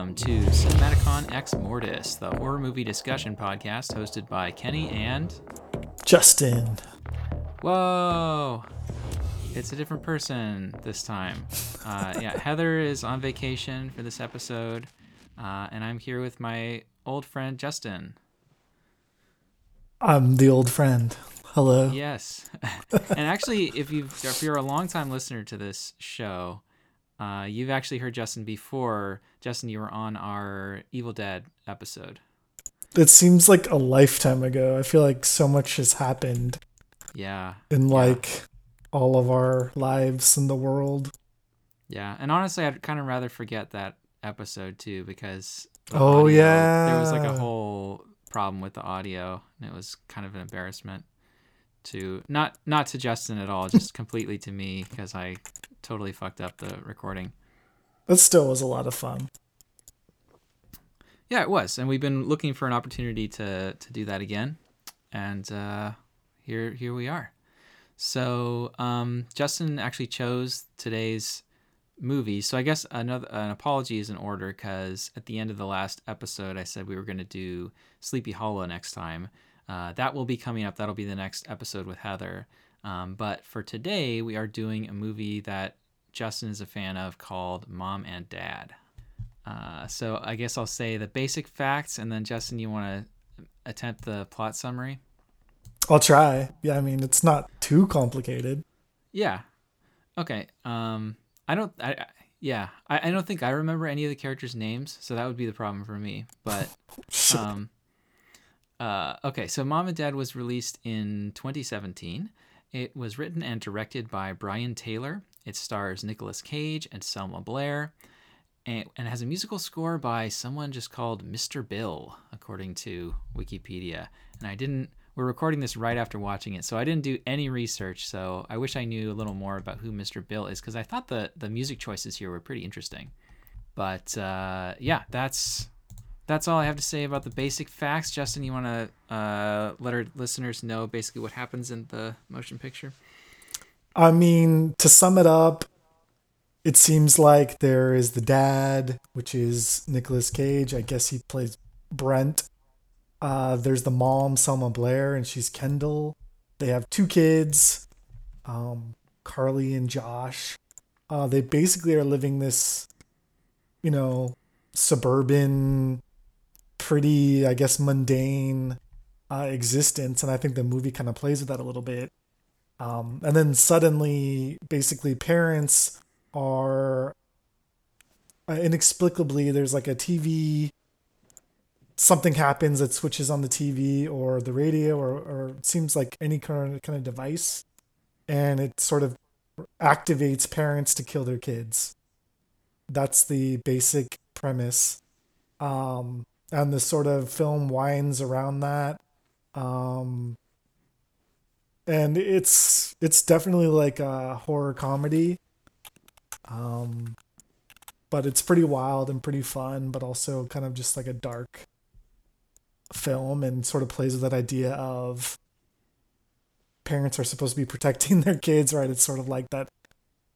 welcome to Cinematicon Ex Mortis, the horror movie discussion podcast hosted by Kenny and. Justin. Whoa! It's a different person this time. Uh, yeah, Heather is on vacation for this episode, uh, and I'm here with my old friend Justin. I'm the old friend. Hello. Yes, and actually, if you if you're a longtime listener to this show, uh, you've actually heard Justin before. Justin, you were on our Evil Dead episode. It seems like a lifetime ago. I feel like so much has happened Yeah, in Yeah. like all of our lives in the world. yeah, and honestly, I'd kind of rather forget that episode too because Oh, audio- there was like a whole problem with the audio, and it was kind of an embarrassment to not not to Justin at all, just completely to me because I totally fucked up the recording. That still was a lot of fun. Yeah, it was, and we've been looking for an opportunity to to do that again, and uh, here here we are. So um, Justin actually chose today's movie. So I guess another an apology is in order because at the end of the last episode, I said we were going to do Sleepy Hollow next time. Uh, that will be coming up. That'll be the next episode with Heather. Um, but for today, we are doing a movie that Justin is a fan of called Mom and Dad. Uh, so I guess I'll say the basic facts, and then Justin, you want to attempt the plot summary? I'll try. Yeah, I mean, it's not too complicated. Yeah. Okay. Um, I don't. I, I yeah. I, I don't think I remember any of the characters' names, so that would be the problem for me. But um, uh, okay. So Mom and Dad was released in 2017. It was written and directed by Brian Taylor. It stars Nicolas Cage and Selma Blair, and, and has a musical score by someone just called Mr. Bill, according to Wikipedia. And I didn't. We're recording this right after watching it, so I didn't do any research. So I wish I knew a little more about who Mr. Bill is, because I thought the the music choices here were pretty interesting. But uh, yeah, that's that's all I have to say about the basic facts. Justin, you want to uh, let our listeners know basically what happens in the motion picture? I mean, to sum it up, it seems like there is the dad, which is Nicolas Cage. I guess he plays Brent. Uh, there's the mom, Selma Blair, and she's Kendall. They have two kids, um, Carly and Josh. Uh, they basically are living this, you know, suburban, pretty, I guess, mundane uh, existence. And I think the movie kind of plays with that a little bit. Um, and then suddenly, basically, parents are uh, inexplicably there's like a TV. Something happens that switches on the TV or the radio or, or seems like any kind of, kind of device, and it sort of activates parents to kill their kids. That's the basic premise, um, and the sort of film winds around that. Um, and it's it's definitely like a horror comedy um but it's pretty wild and pretty fun but also kind of just like a dark film and sort of plays with that idea of parents are supposed to be protecting their kids right it's sort of like that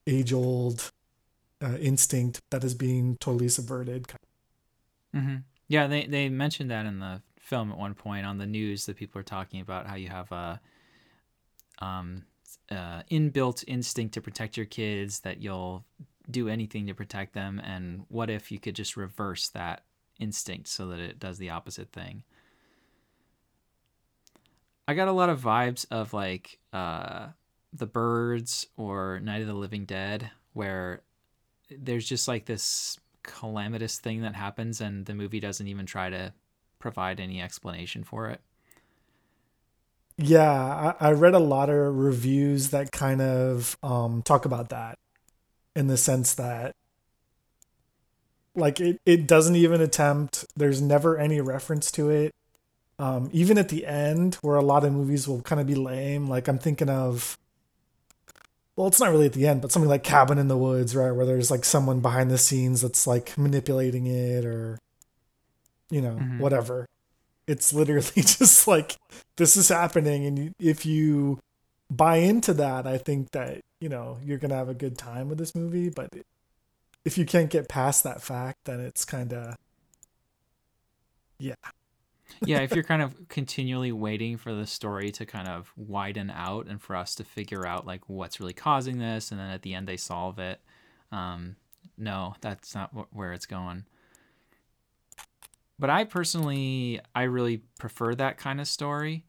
age old uh, instinct that is being totally subverted Mm-hmm. Yeah, they they mentioned that in the film at one point on the news that people are talking about how you have a um uh, inbuilt instinct to protect your kids that you'll do anything to protect them and what if you could just reverse that instinct so that it does the opposite thing? I got a lot of vibes of like uh the birds or night of the living dead where there's just like this calamitous thing that happens and the movie doesn't even try to provide any explanation for it. Yeah, I, I read a lot of reviews that kind of um, talk about that in the sense that like it, it doesn't even attempt there's never any reference to it um, even at the end where a lot of movies will kind of be lame like i'm thinking of well it's not really at the end but something like cabin in the woods right where there's like someone behind the scenes that's like manipulating it or you know Mhm. whatever it's literally just like this is happening and if you buy into that i think that you know you're gonna have a good time with this movie but if you can't get past that fact, then it's kind of yeah. Yeah, if you're kind of continually waiting for the story to kind of widen out and for us to figure out like what's really causing this, and then at the end they solve it. Um, no, that's not wh- where it's going. But I personally, I really prefer that kind of story.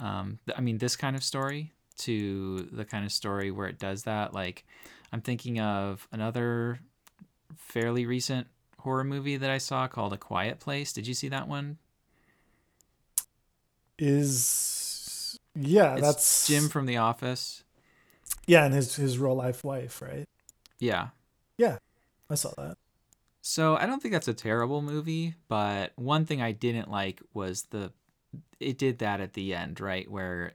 Um, I mean, this kind of story to the kind of story where it does that. Like, I'm thinking of another fairly recent horror movie that I saw called A Quiet Place. Did you see that one? Is yeah, It's that's Jim from The Office. Yeah, and his his real life wife, right? Yeah. Yeah, I saw that. So I don't think that's a terrible movie, but one thing I didn't like was the it did that at the end, right, where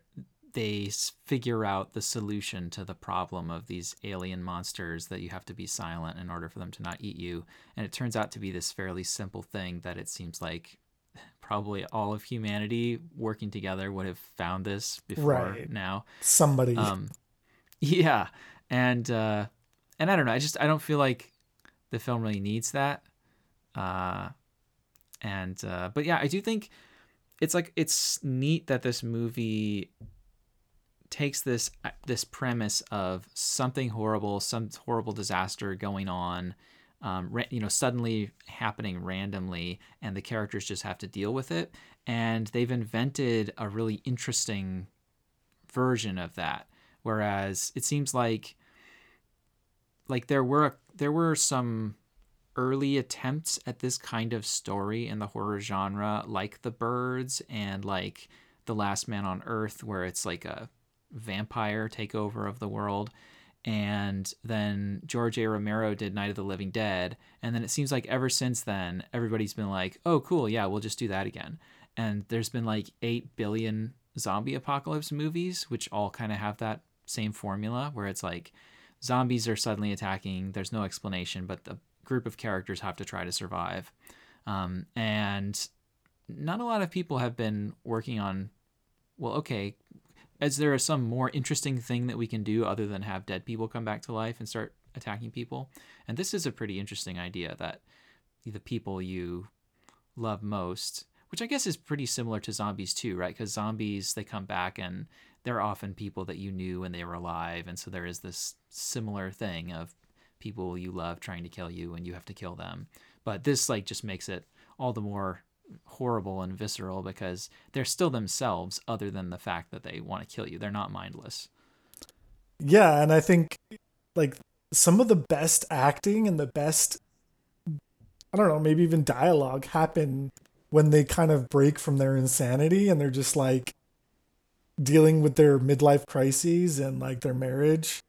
they figure out the solution to the problem of these alien monsters that you have to be silent in order for them to not eat you, and it turns out to be this fairly simple thing that it seems like probably all of humanity working together would have found this before Right. now. Somebody. Um, yeah, and uh, and I don't know. I just I don't feel like the film really needs that. Uh, and uh, but yeah, I do think it's like it's neat that this movie takes this uh, this premise of something horrible, some horrible disaster going on. Um, ra- you know, suddenly happening randomly, and the characters just have to deal with it. And they've invented a really interesting version of that whereas it seems like like there were there were some early attempts at this kind of story in the horror genre like the birds and like the last man on earth where it's like a vampire takeover of the world and then George A. Romero did Night of the Living Dead and then it seems like ever since then everybody's been like oh cool yeah we'll just do that again and there's been like 8 billion zombie apocalypse movies which all kind of have that same formula where it's like zombies are suddenly attacking there's no explanation but the group of characters have to try to survive um, and not a lot of people have been working on well okay is there some more interesting thing that we can do other than have dead people come back to life and start attacking people. And this is a pretty interesting idea that the people you love most which i guess is pretty similar to zombies too right? Because zombies they come back and they're often people that you knew when they were alive. And so there is this similar thing of people you love trying to kill you and you have to kill them. But this like just makes it all the more horrible and visceral because they're still themselves other than the fact that they want to kill you they're not mindless yeah, and I think like some of the best acting and the best I don't know, maybe even dialogue happen when they kind of break from their insanity and they're just like dealing with their midlife crises and like their marriage.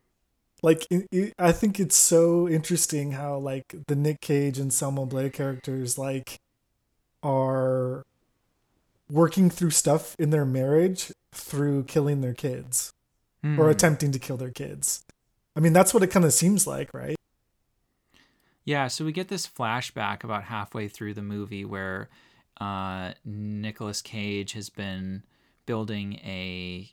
Like it, it, I think it's so interesting how like the Nick Cage and Selma Blair characters like are working through stuff in their marriage through killing their kids or Hmm. attempting to kill their kids. I mean, that's what it kind of seems like, right? Yeah, so we get this flashback about halfway through the movie where uh, Nicolas Cage has been building a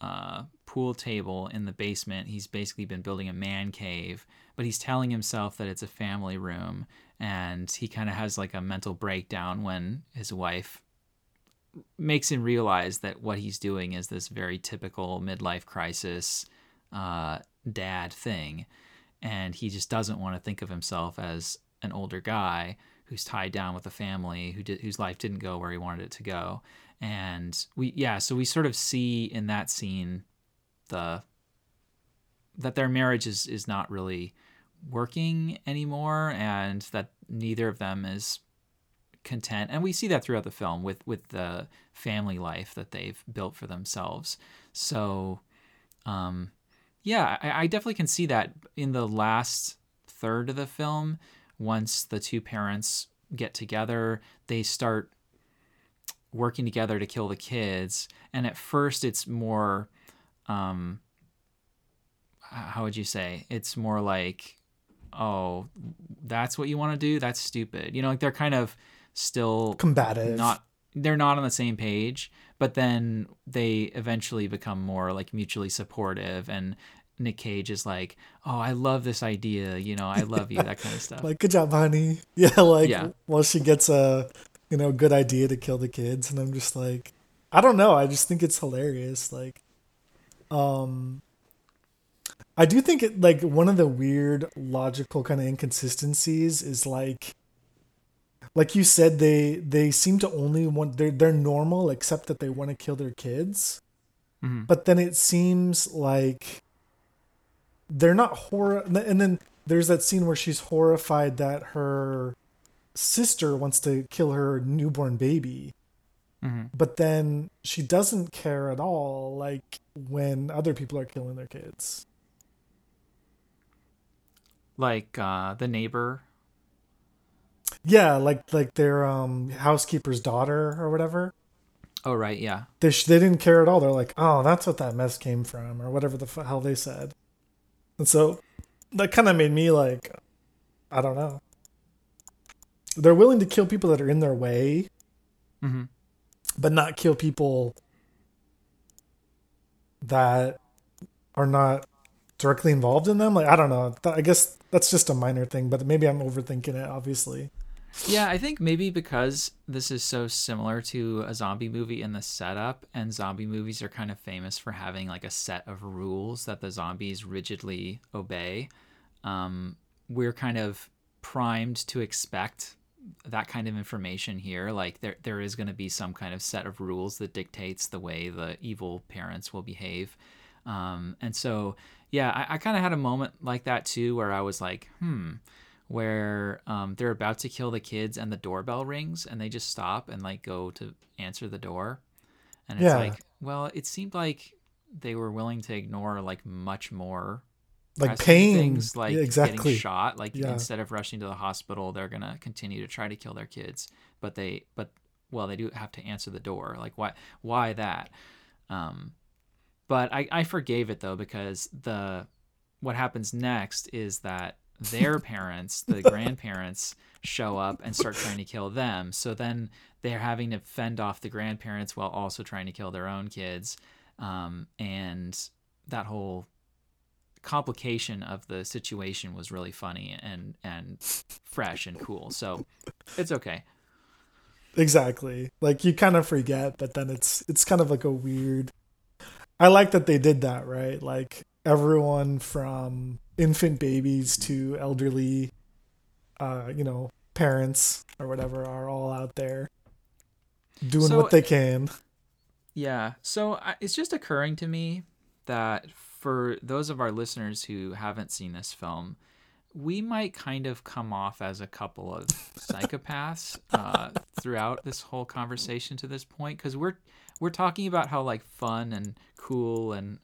uh, pool table in the basement. He's basically been building a man cave, but he's telling himself that it's a family room. And he kind of has like a mental breakdown when his wife makes him realize that what he's doing is this very typical midlife crisis uh, dad thing. And he just doesn't want to think of himself as an older guy who's tied down with a family who did whose life didn't go where he wanted it to go. And we yeah so we sort of see in that scene the that their marriage is is not really working anymore and that neither of them is content. And we see that throughout the film with with the family life that they've built for themselves. So um yeah I, I definitely can see that in the last third of the film once the two parents get together they start working together to kill the kids. And at first it's more um how would you say? It's more like oh that's what you want to do that's stupid you know like they're kind of still Combative. not they're not on the same page but then they eventually become more like mutually supportive and Nick Cage is like, "Oh, I love this idea. You know, I love you." That kind of stuff. like, good job, honey. Yeah, like, Yeah. well, she gets a, you know, good idea to kill the kids, and I'm just like, I don't know. I just think it's hilarious. Like, um, I do think it like one of the weird logical kind of inconsistencies is like, like you said, they they seem to only want they're they're normal except that they want to kill their kids, Mhm. but then it seems like they're not horror and then there's that scene where she's horrified that her sister wants to kill her newborn baby Mhm. but then she doesn't care at all like when other people are killing their kids Like uh, the neighbor. yeah like like their um housekeeper's daughter or whatever. Oh right, yeah. they, sh- they didn't care at all. They're like oh that's what that mess came from or whatever the f- hell they said. And so that kind of made me like i don't know. They're willing to kill people that are in their way hmm but not kill people that are not directly involved in them. Like I don't know. I guess that's just a minor thing, but maybe I'm overthinking it. Obviously, Yeah, I think maybe because this is so similar to a zombie movie in the setup, and zombie movies are kind of famous for having like a set of rules that the zombies rigidly obey. Um, we're kind of primed to expect that kind of information here. Like there, there is going to be some kind of set of rules that dictates the way the evil parents will behave. Um, and so, yeah, I, I kind of had a moment like that too, where I was like, hmm, where um, they're about to kill the kids and the doorbell rings and they just stop and like go to answer the door. And it's Yeah. like, well, it seemed like they were willing to ignore like much more like pain. things like yeah, exactly. getting shot like Yeah. instead of rushing to the hospital they're gonna continue to try to kill their kids but they but well they do have to answer the door like why why that um but i i forgave it though because the what happens next is that their parents the grandparents show up and start trying to kill them so then they're having to fend off the grandparents while also trying to kill their own kids um, and that whole complication of the situation was really funny and and fresh and cool. So it's okay. Exactly. Like you kind of forget, but then it's it's kind of like a weird. I like that they did that, right? Like everyone from infant babies to elderly, uh, you know, parents or whatever are all out there doing So- what they can. Yeah. So it's just occurring to me that for those of our listeners who haven't seen this film, we might kind of come off as a couple of psychopaths uh, throughout this whole conversation to this point because we're we're talking about how like fun and cool and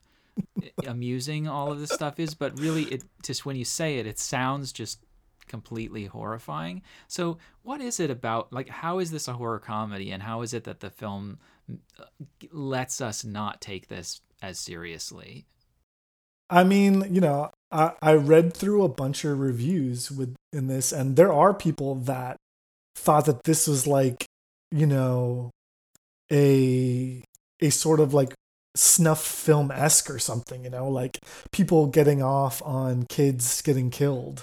amusing all of this stuff is, but really, it just when you say it, it sounds just completely horrifying. So, what is it about? Like, how is this a horror comedy, and how is it that the film uh, lets us not take this as seriously? I mean, you know, I, I read through a bunch of reviews with in this, and there are people that thought that this was like, you know, a a sort of like snuff film esque or something, you know, like people getting off on kids getting killed.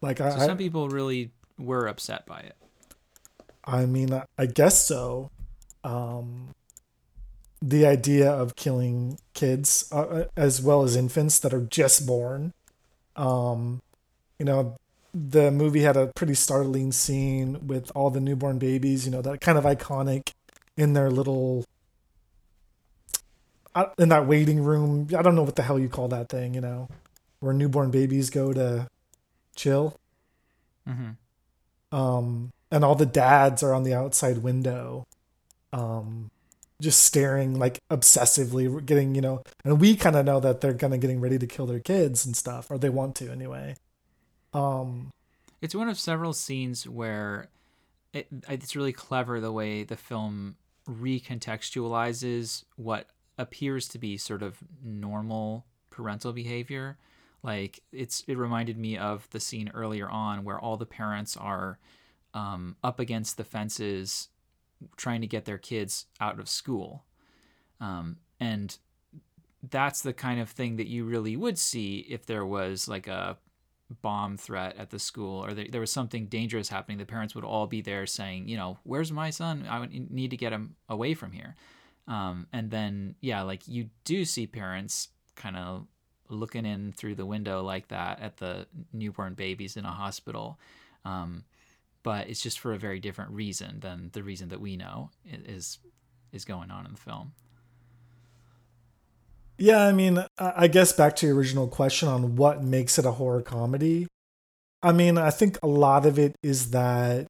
Like So, I, some people really were upset by it. I mean, I, I guess so. Um, the idea of killing kids uh, as well as infants that are just born. Um, you know, the movie had a pretty startling scene with all the newborn babies. You know, that kind of iconic in their little uh, in that waiting room. I don't know what the hell you call that thing. You know, where newborn babies go to chill Mm-hmm. um and all the dads are on the outside window um just staring like obsessively getting you know and we kind of know that they're kind of getting ready to kill their kids and stuff or they want to anyway um It's one of several scenes where it, it's really clever the way the film recontextualizes what appears to be sort of normal parental behavior. Like it's it reminded me of the scene earlier on where all the parents are um, up against the fences trying to get their kids out of school. Um, and that's the kind of thing that you really would see if there was like a bomb threat at the school or there, there was something dangerous happening. The parents would all be there saying you know where's my son? I need to get him away from here. Um, and then yeah like you do see parents kind of looking in through the window like that at the newborn babies in a hospital. Um, but it's just for a very different reason than the reason that we know is is going on in the film yeah, I mean, I guess back to your original question on what makes it a horror comedy. I mean, I think a lot of it is that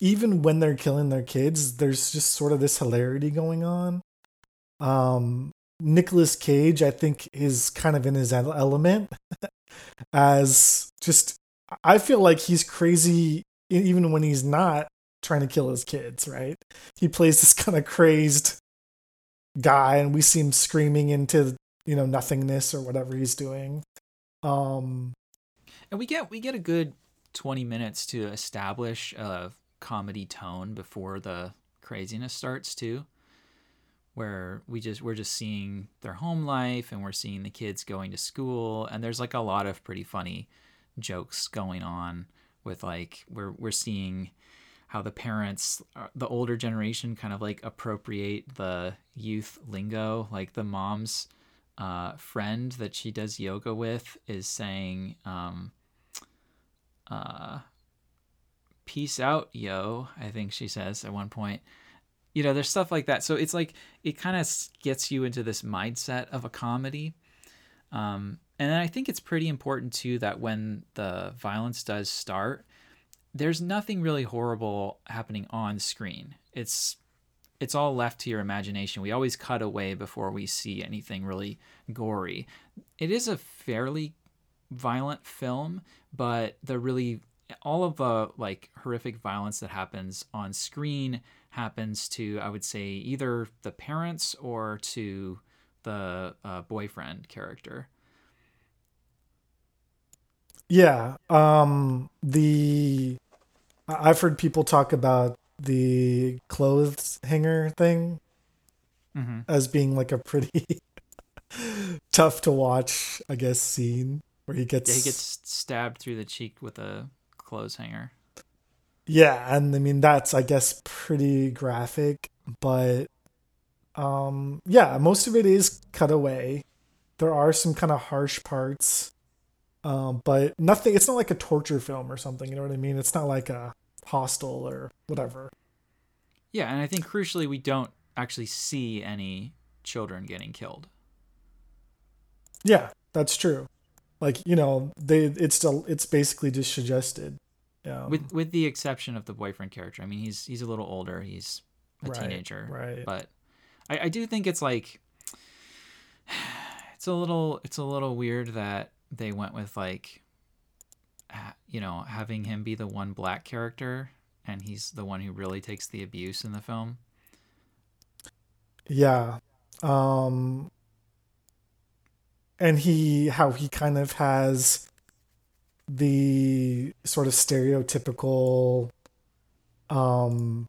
even when they're killing their kids, there's just sort of this hilarity going on. Um, Nicolas Cage, I think, is kind of in his element as just, I feel like he's crazy even when he's not trying to kill his kids, right? He plays this kind of crazed guy and we see him screaming into you know nothingness or whatever he's doing um and we get we get a good 20 minutes to establish a comedy tone before the craziness starts too where we just we're just seeing their home life and we're seeing the kids going to school and there's like a lot of pretty funny jokes going on with like we're we're seeing how the parents, uh, the older generation, kind of like appropriate the youth lingo. Like the mom's uh, friend that she does yoga with is saying, um, uh, "Peace out, yo." I think she says at one point. You know, there's stuff like that. So it's like it kind of gets you into this mindset of a comedy. Um, and I think it's pretty important too that when the violence does start, there's nothing really horrible happening on screen. It's it's all left to your imagination. We always cut away before we see anything really gory. It is a fairly violent film, but the really all of the like horrific violence that happens on screen happens to I would say either the parents or to the uh, boyfriend character. Yeah. Um the I've heard people talk about the clothes hanger thing mm-hmm. as being like a pretty tough to watch, I guess, scene where he gets yeah, he gets stabbed through the cheek with a clothes hanger. Yeah, and I mean that's I guess pretty graphic, but um yeah, most of it is cut away. There are some kind of harsh parts um, but nothing. It's not like a torture film or something. You know what I mean? It's not like a Hostel or whatever. Yeah, and I think crucially, we don't actually see any children getting killed. Yeah, that's true. Like you know, they it's still it's basically just suggested. Um, with with the exception of the boyfriend character. I mean, he's he's a little older. He's a right, teenager, right? But I, I do think it's like it's a little it's a little weird that they went with like you know having him be the one black character and he's the one who really takes the abuse in the film. Yeah um and he how he kind of has the sort of stereotypical um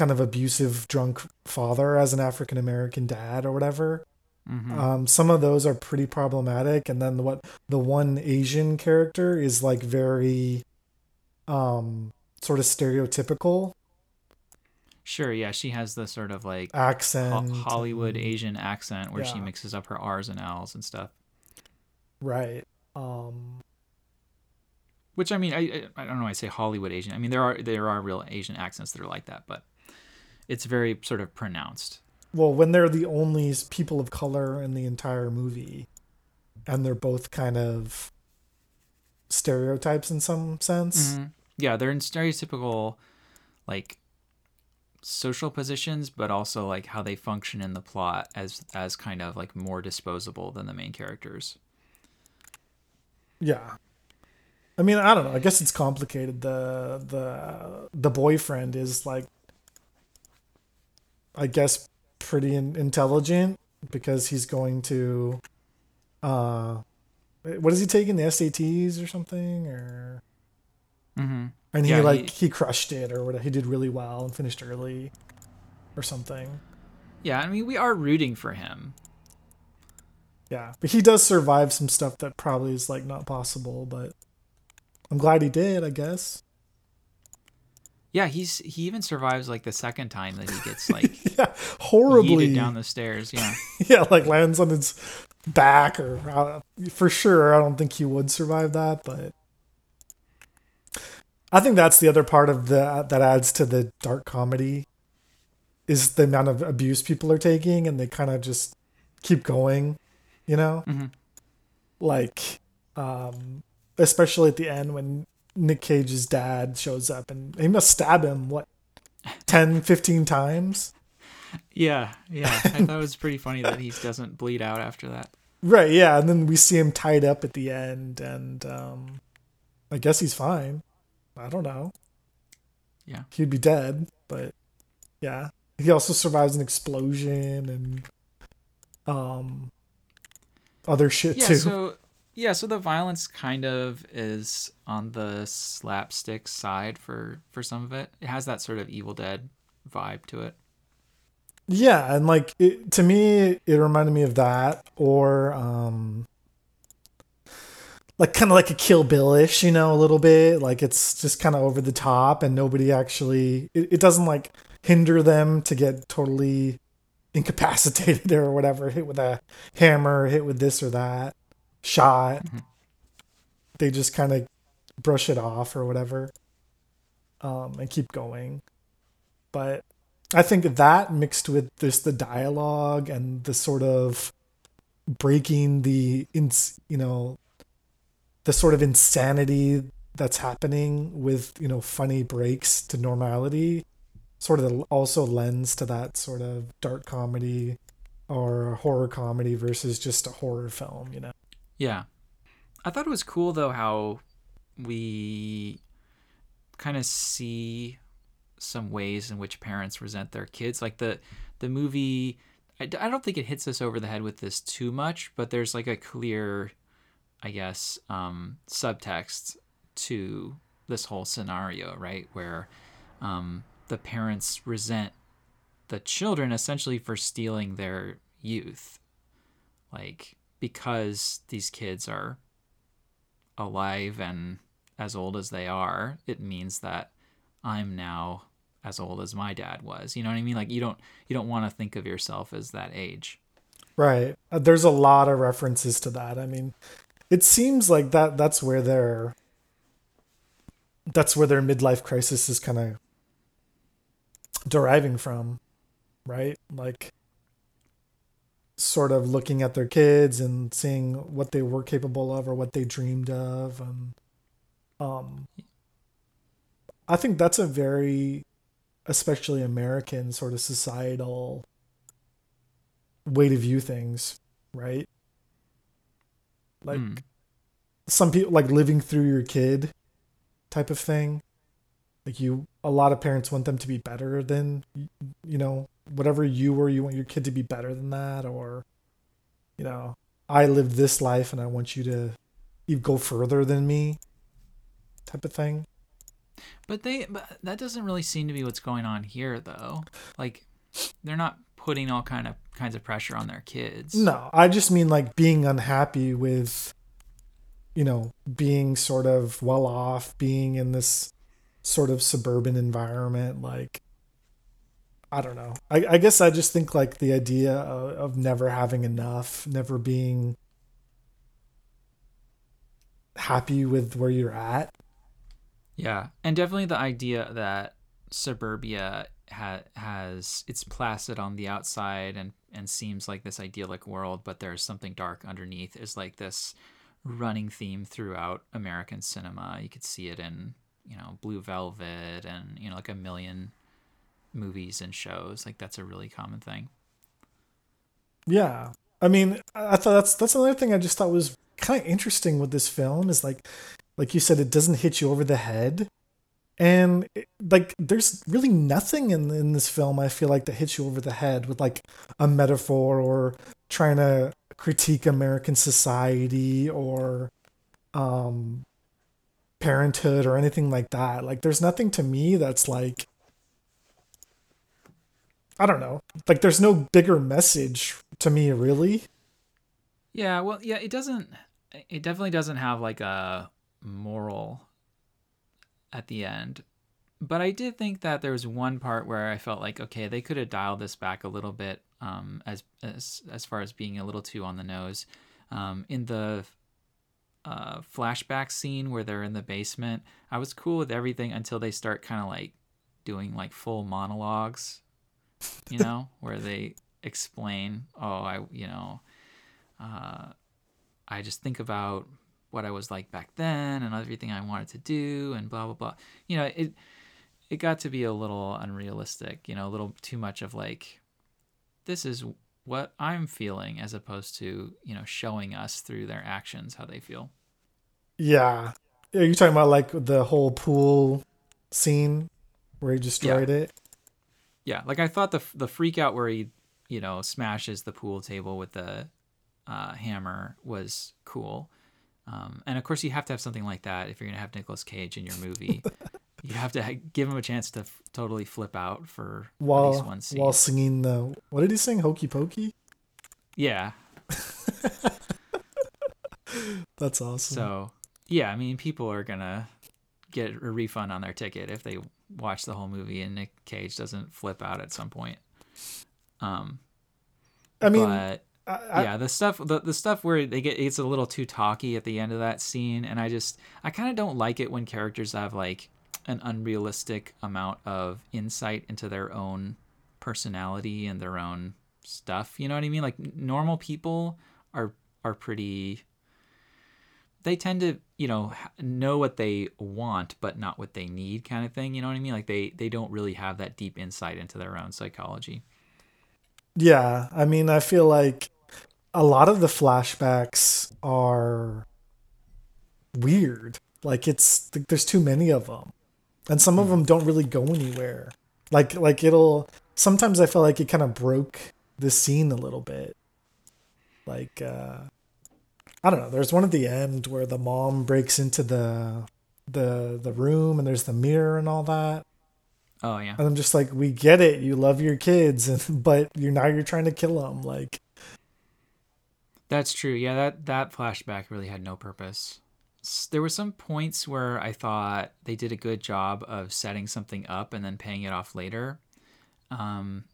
kind of abusive drunk father as an African American dad or whatever. Mm-hmm. Um, some of those are pretty problematic, and then what the one Asian character is like very, um, sort of stereotypical. Sure, yeah, she has the sort of like accent, ho- Hollywood Asian accent where yeah. she mixes up her R's and L's and stuff. Right. Um. Which I mean, I I don't know. I say Hollywood Asian. I mean, there are there are real Asian accents that are like that, but it's very sort of pronounced. Well when they're the only people of color in the entire movie and they're both kind of stereotypes in some sense. Mm-hmm. yeah they're in stereotypical like social positions but also like how they function in the plot as as kind of like more disposable than the main characters. Yeah. I mean i don't know. I guess it's complicated. The the the boyfriend is like i guess pretty in- intelligent because he's going to uh what is he taking the SATs or something or mm-hmm. and he yeah, like he... he crushed it or what he did really well and finished early or something Yeah, I mean, we are rooting for him. Yeah, but he does survive some stuff that probably is like not possible. But I'm glad he did. I guess. Yeah, he's he even survives like the second time that he gets like yeah, horribly down the stairs. Yeah, yeah, like lands on his back or uh, for sure. I don't think he would survive that, but I think that's the other part of the that adds to the dark comedy is the amount of abuse people are taking, and they kind of just keep going, you know, mm-hmm. like um, especially at the end when Nick Cage's dad shows up and he must stab him what 10 15 times? Yeah yeah. I thought it was pretty funny that he doesn't bleed out after that. Right yeah and then we see him tied up at the end and um i guess he's fine. I don't know. Yeah. He'd be dead but yeah. He also survives an explosion and um other shit yeah, too. so yeah, so the violence kind of is on the slapstick side for for some of it. It has that sort of Evil Dead vibe to it. Yeah, and like it, to me, it reminded me of that, or um, like kind of like a Kill Billish, you know, a little bit. Like it's just kind of over the top, and nobody actually. It, it doesn't like hinder them to get totally incapacitated or whatever, hit with a hammer, hit with this or that shot. Mm-hmm. They just kind of brush it off or whatever um, and keep going. But I think that mixed with just the dialogue and the sort of breaking the ins you know the sort of insanity that's happening with you know funny breaks to normality sort of also lends to that sort of dark comedy or horror comedy versus just a horror film you know yeah. I thought it was cool though how we kind of see some ways in which parents resent their kids. Like the the movie I, I don't think it hits us over the head with this too much, but there's like a clear I guess um subtext to this whole scenario, right? Where um the parents resent the children essentially for stealing their youth. Like because these kids are alive and as old as they are, it means that I'm now as old as my dad was. You know what I mean? Like you don't you don't want to think of yourself as that age. Right. Uh, there's a lot of references to that. I mean, it seems like that that's where their that's where their midlife crisis is kind of deriving from, right? Like sort of looking at their kids and seeing what they were capable of or what they dreamed of and um I think that's a very especially American sort of societal way to view things, right? Like mm. some people like living through your kid type of thing. Like you a lot of parents want them to be better than you know whatever you were, you want your kid to be better than that, or you know, I lived this life and I want you to you go further than me, type of thing. But they, but that doesn't really seem to be what's going on here, though. Like, they're not putting all kind of kinds of pressure on their kids. No, I just mean like being unhappy with, you know, being sort of well off, being in this sort of suburban environment, like I don't know. I, I guess I just think like the idea of, of never having enough, never being happy with where you're at. Yeah, and definitely the idea that suburbia ha- has it's placid on the outside and and seems like this idyllic world, but there's something dark underneath. Is like this running theme throughout American cinema. You could see it in you know Blue Velvet and you know like a million movies and shows. Like that's a really common thing. Yeah. I mean, I thought that's that's another thing I just thought was kind of interesting with this film is like like you said it doesn't hit you over the head. And it, like there's really nothing in in this film I feel like that hits you over the head with like a metaphor or trying to critique American society or um parenthood or anything like that. Like there's nothing to me that's like I don't know. Like there's no bigger message to me really. Yeah, well, yeah, it doesn't it definitely doesn't have like a moral at the end. But I did think that there was one part where I felt like okay, they could have dialed this back a little bit um as as as far as being a little too on the nose. Um in the uh, flashback scene where they're in the basement, I was cool with everything until they start kind of like doing like full monologues, you know, where they explain, oh, I, you know, uh, I just think about what I was like back then and everything I wanted to do and blah blah blah. You know, it it got to be a little unrealistic, you know, a little too much of like this is what I'm feeling as opposed to, you know, showing us through their actions how they feel. Yeah. Are you talking about like the whole pool scene where he destroyed yeah. it? Yeah, like I thought the the freak out where he, you know, smashes the pool table with the uh, hammer was cool. Um, and of course, you have to have something like that if you're going to have Nicolas Cage in your movie. you have to give him a chance to f- totally flip out for while at least one scene. while singing the what did he sing? Hokey pokey. Yeah. That's awesome. So yeah, I mean, people are gonna get a refund on their ticket if they watch the whole movie and Nick Cage doesn't flip out at some point. Um, I mean, but I, I, yeah, the stuff the, the stuff where they get it's a little too talky at the end of that scene, and I just I kind of don't like it when characters have like an unrealistic amount of insight into their own personality and their own stuff. You know what I mean? Like normal people are are pretty they tend to you know know what they want but not what they need kind of thing you know what i mean like they they don't really have that deep insight into their own psychology yeah, I mean, I feel like a lot of the flashbacks are weird. Like it's like there's too many of them, and some of them don't really go anywhere. Like like it'll sometimes I feel like it kind of broke the scene a little bit. Like uh I don't know. There's one at the end where the mom breaks into the the the room and there's the mirror and all that. oh yeah And I'm just like, we get it. You love your kids, and but you're now you're trying to kill them. Like, that's true yeah that that flashback really had no purpose there were some points where i thought they did a good job of setting something up and then paying it off later um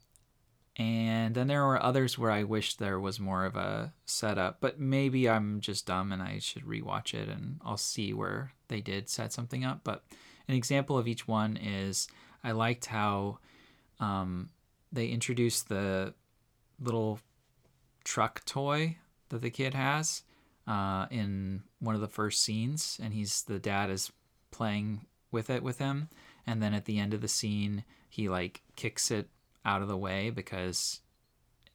and then there were others where I wish there was more of a setup, but maybe I'm just dumb and I should rewatch it and I'll see where they did set something up. But an example of each one is I liked how um, they introduced the little truck toy that the kid has uh, in one of the first scenes, and he's the dad is playing with it with him, and then at the end of the scene, he like kicks it out of the way because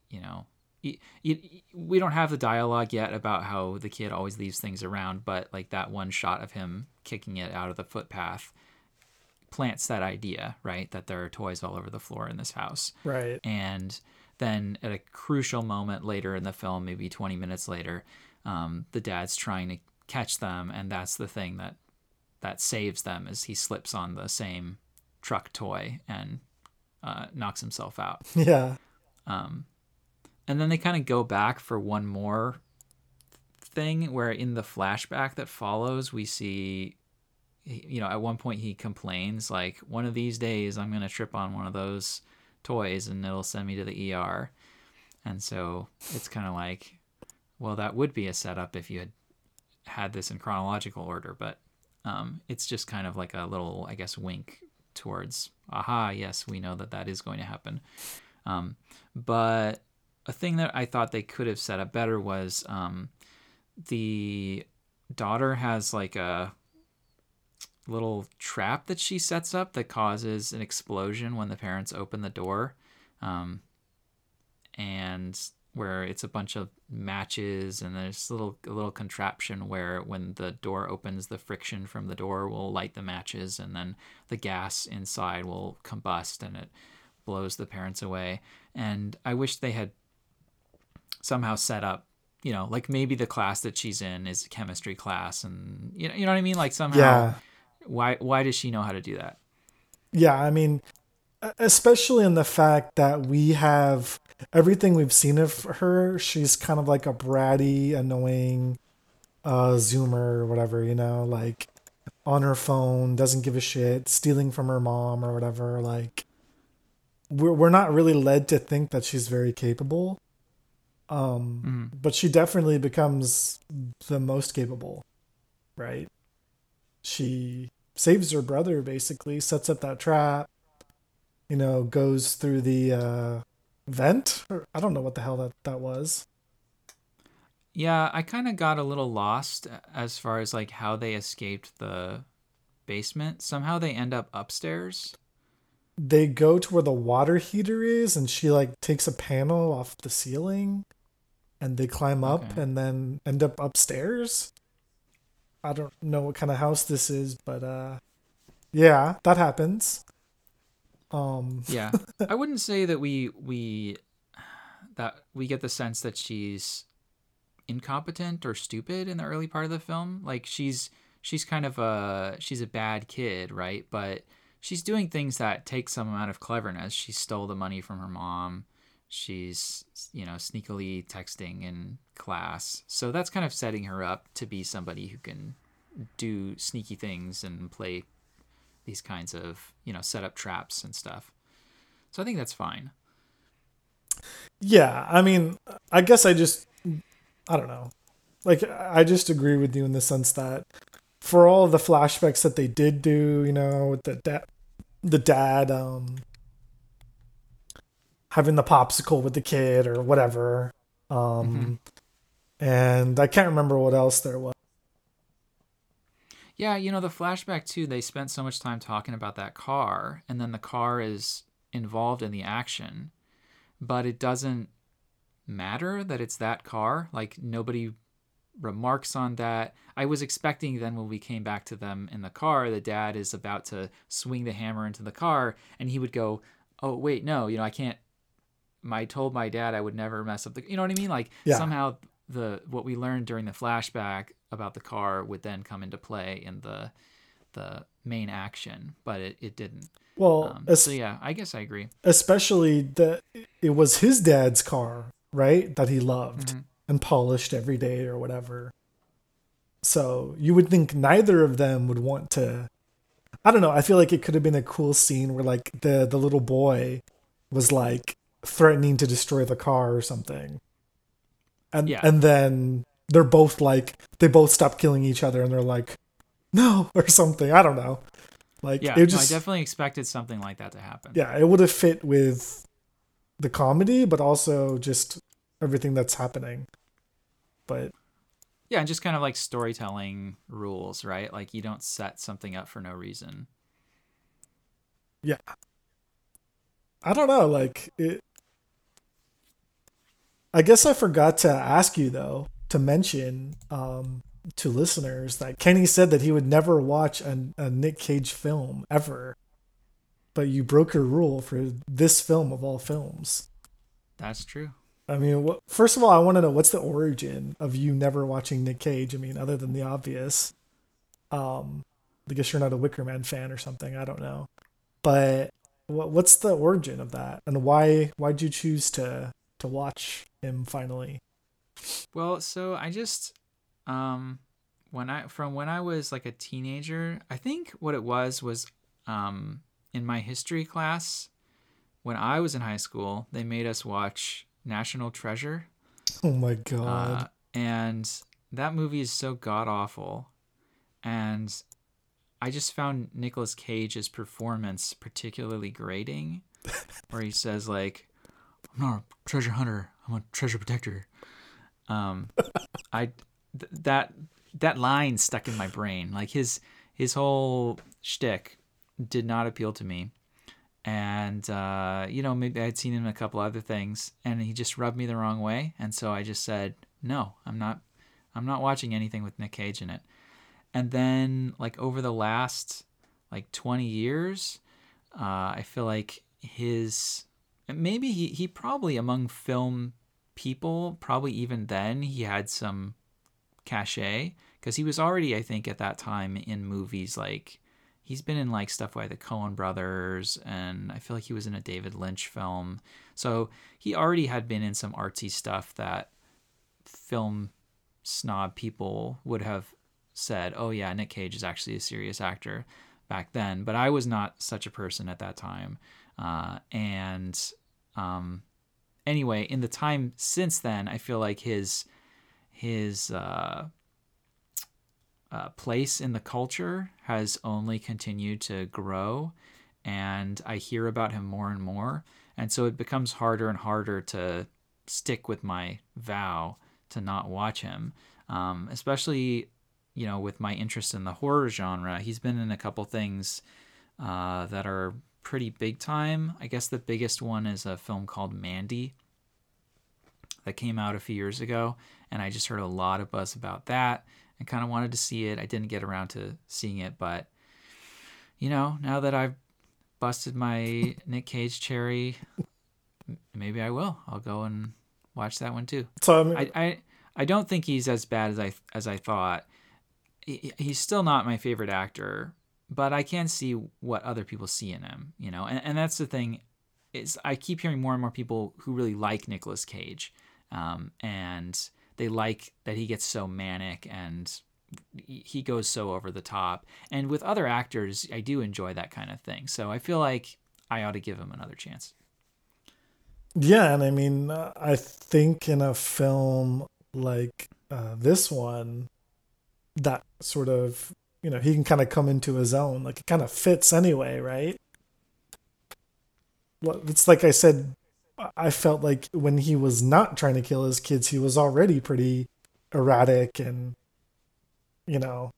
you know y y we don't have the dialogue yet about how the kid always leaves things around but like that one shot of him kicking it out of the footpath plants that idea right that there are toys all over the floor in this house right? and then at a crucial moment later in the film maybe 20 minutes later um, the dad's trying to catch them and that's the thing that that saves them as he slips on the same truck toy and uh, knocks himself out. Yeah, um, and then they kind of go back for one more thing where in the flashback that follows we see you know at one point he complains like one of these days i'm going to trip on one of those toys and it'll send me to the er and so it's kind of like well that would be a setup if you had had this in chronological order but um, it's just kind of like a little i guess wink towards aha yes we know that that is going to happen um, but a thing that I thought they could have set up better was um, the daughter has like a little trap that she sets up that causes an explosion when the parents open the door. Um, and where it's a bunch of matches and there's a little a little contraption where when the door opens the friction from the door will light the matches and then the gas inside will combust and it blows the parents away. And i wish they had somehow set up you know like maybe the class that she's in is a chemistry class and you know you know what i mean? Like somehow yeah, why why does she know how to do that? Yeah. I mean, especially in the fact that we have everything we've seen of her. She's kind of like a bratty, annoying uh, Zoomer or whatever, you know, like on her phone, doesn't give a shit, stealing from her mom or whatever. Like, we're we're not really led to think that she's very capable. Um, Mhm. but she definitely becomes the most capable, right? She saves her brother basically, sets up that trap, you know, goes through the uh, vent. Or, I don't know what the hell that, that was. Yeah, I kind of got a little lost as far as like how they escaped the basement. Somehow they end up upstairs. They go to where the water heater is, and she like takes a panel off the ceiling, and they climb up Okay. and then end up upstairs. I don't know what kind of house this is, but uh, yeah, that happens. Um, Yeah. I wouldn't say that we we that we get the sense that she's incompetent or stupid in the early part of the film. Like she's she's kind of a she's a bad kid, right? But she's doing things that take some amount of cleverness. She stole the money from her mom. She's you know sneakily texting in class. So that's kind of setting her up to be somebody who can do sneaky things and play these kinds of you know set up traps and stuff. So I think that's fine. Yeah, I mean, I guess I just, I don't know. Like, I just agree with you in the sense that for all the flashbacks that they did do, you know, with the dad, the dad, um, having the popsicle with the kid or whatever, um, and I can't remember what else there was. Yeah, you know the flashback too. They spent so much time talking about that car, and then the car is involved in the action, but it doesn't matter that it's that car. Like nobody remarks on that. I was expecting then when we came back to them in the car, the dad is about to swing the hammer into the car, and he would go, "Oh wait, no, you know I can't." I told my dad I would never mess up the. You know what I mean? Like Yeah. somehow the what we learned during the flashback about the car would then come into play in the the main action, but it, it didn't. Well, Um, es- so yeah, I guess I agree. especially that it was his dad's car, right? That he loved Mhm. and polished every day or whatever. So you would think neither of them would want to. I don't know. I feel like it could have been a cool scene where like the the little boy was like threatening to destroy the car or something, and Yeah. and then they're both like they both stop killing each other and they're like no or something. I don't know. Like Yeah, it no, just I definitely expected something like that to happen. yeah, it would have fit with the comedy, but also just everything that's happening. But Yeah, and just kind of like storytelling rules, right? Like you don't set something up for no reason. Yeah. I don't know, like it. I guess I forgot to ask you though to mention um, to listeners that Kenny said that he would never watch a, a Nick Cage film ever, but you broke your rule for this film of all films. That's true. I mean, what, first of all, I want to know what's the origin of you never watching Nick Cage. I mean, other than the obvious, um, I guess you're not a Wicker Man fan or something. I don't know, but what, what's the origin of that, and why why'd you choose to to watch him finally? Well, so I just um when I from when I was like a teenager, I think what it was was um in my history class when I was in high school, they made us watch National Treasure. Oh my god! Uh, and that movie is so god awful. And I just found Nicolas Cage's performance particularly grating, where he says like, "I'm not a treasure hunter. I'm a treasure protector." Um, I th- that that line stuck in my brain. Like his his whole shtick did not appeal to me. And uh, you know, maybe I'd seen him a couple other things, and he just rubbed me the wrong way. And so I just said, "No, I'm not. I'm not watching anything with Nick Cage in it." And then, like over the last like 20 years, uh, I feel like his maybe he he probably among film people, probably even then he had some cachet because he was already, I think, at that time in movies like he's been in like stuff by the Coen brothers and I feel like he was in a David Lynch film. So he already had been in some artsy stuff that film snob people would have said, "Oh yeah, Nick Cage is actually a serious actor." back then, but I was not such a person at that time. Uh, and um, anyway, in the time since then, I feel like his his uh, uh, place in the culture has only continued to grow, and I hear about him more and more, and so it becomes harder and harder to stick with my vow to not watch him, um, especially you know, with my interest in the horror genre, he's been in a couple things uh, that are pretty big time. I guess the biggest one is a film called Mandy that came out a few years ago, and I just heard a lot of buzz about that and kind of wanted to see it. I didn't get around to seeing it, but you know, now that I've busted my Nick Cage cherry, maybe I will. I'll go and watch that one too. So I, I, I I don't think he's as bad as I as I thought he's still not my favorite actor, but I can see what other people see in him, you know. And, and that's the thing is I keep hearing more and more people who really like Nicolas Cage, um, and they like that he gets so manic and he goes so over the top. And with other actors, I do enjoy that kind of thing. So I feel like I ought to give him another chance. Yeah, and I mean, uh, I think in a film like uh, this one, that sort of you know he can kind of come into his own like it kind of fits anyway right well it's like i said i felt like when he was not trying to kill his kids he was already pretty erratic and you know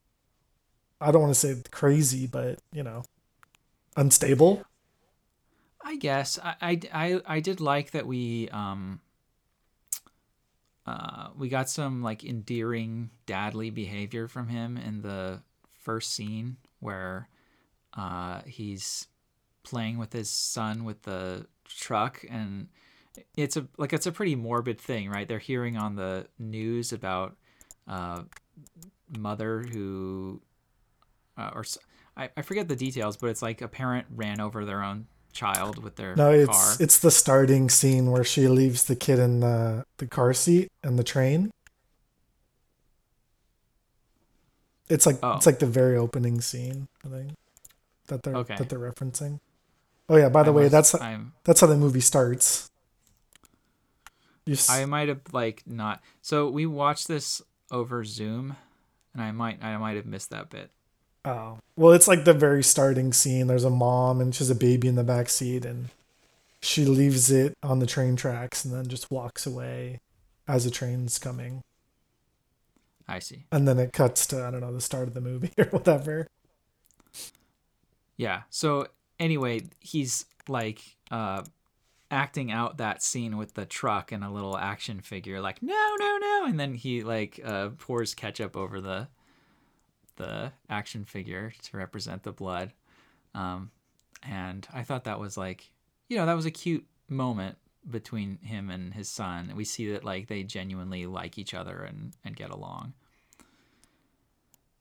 i don't want to say crazy but you know unstable. I guess. I i i, I did like that we um uh, we got some like endearing dadly behavior from him in the first scene where uh, he's playing with his son with the truck and it's a like it's a pretty morbid thing right they're hearing on the news about uh, mother who uh, or I, I forget the details but it's like a parent ran over their own child with their no it's car. it's the starting scene where she leaves the kid in the the car seat and the train it's like oh. it's like the very opening scene i think that they're okay. that they're referencing oh yeah by the I way that's I'm, that's how the movie starts s- i might have like not so we watched this over zoom and i might i might have missed that bit Oh. Well, it's like the very starting scene. There's a mom and she's a baby in the back seat and she leaves it on the train tracks and then just walks away as the train's coming. I see. And then it cuts to I don't know the start of the movie or whatever. Yeah. So anyway, he's like uh acting out that scene with the truck and a little action figure like no no no and then he like uh pours ketchup over the the action figure to represent the blood. Um, and I thought that was like, you know, that was a cute moment between him and his son. We see that like they genuinely like each other and, and get along.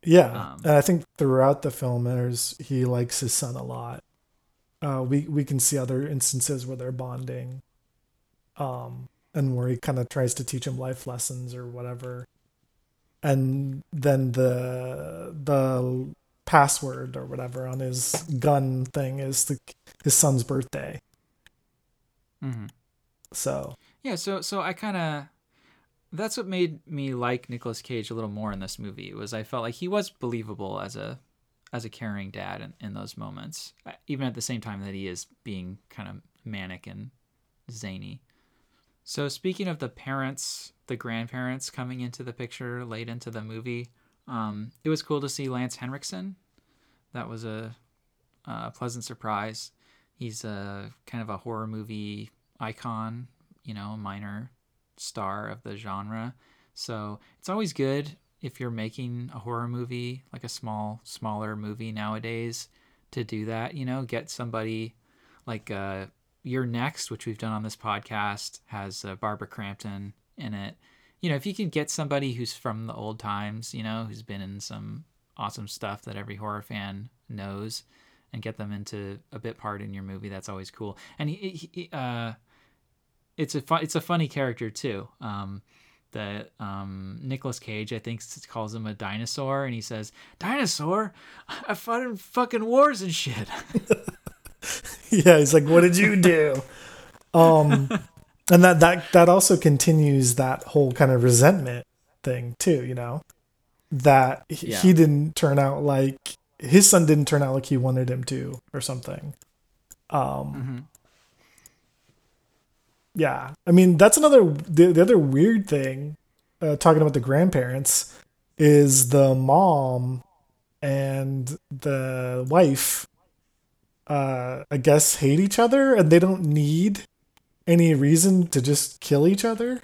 Yeah, um, and I think throughout the film, there's he likes his son a lot. Uh, we we can see other instances where they're bonding, um, and where he kind of tries to teach him life lessons or whatever and then the the password or whatever on his gun thing is the, his son's birthday. Mm-hmm. So yeah, so so I kind of that's what made me like Nicolas Cage a little more in this movie was I felt like he was believable as a as a caring dad in, in those moments, even at the same time that he is being kind of manic and zany. So speaking of the parents, the grandparents coming into the picture late into the movie, um, it was cool to see Lance Henriksen. That was a, a pleasant surprise. He's a kind of a horror movie icon, you know, a minor star of the genre. So it's always good if you're making a horror movie, like a small, smaller movie nowadays, to do that. You know, get somebody like uh, you're Next, which we've done on this podcast, has uh, Barbara Crampton in it. You know, if you can get somebody who's from the old times, you know, who's been in some awesome stuff that every horror fan knows and get them into a bit part in your movie. That's always cool. And he, he uh, it's a fun, it's a funny character too. Um, that um, Nicolas Cage, I think, calls him a dinosaur, and he says, "Dinosaur, I fought in fucking wars and shit." yeah, he's like, "What did you do?" um, and that that that also continues that whole kind of resentment thing too. You know, that yeah. he didn't turn out like his son didn't turn out like he wanted him to, or something. Um, mm-hmm yeah, I mean that's another the, the other weird thing. Uh, talking about the grandparents is the mom and the wife. Uh, I guess hate each other and they don't need any reason to just kill each other.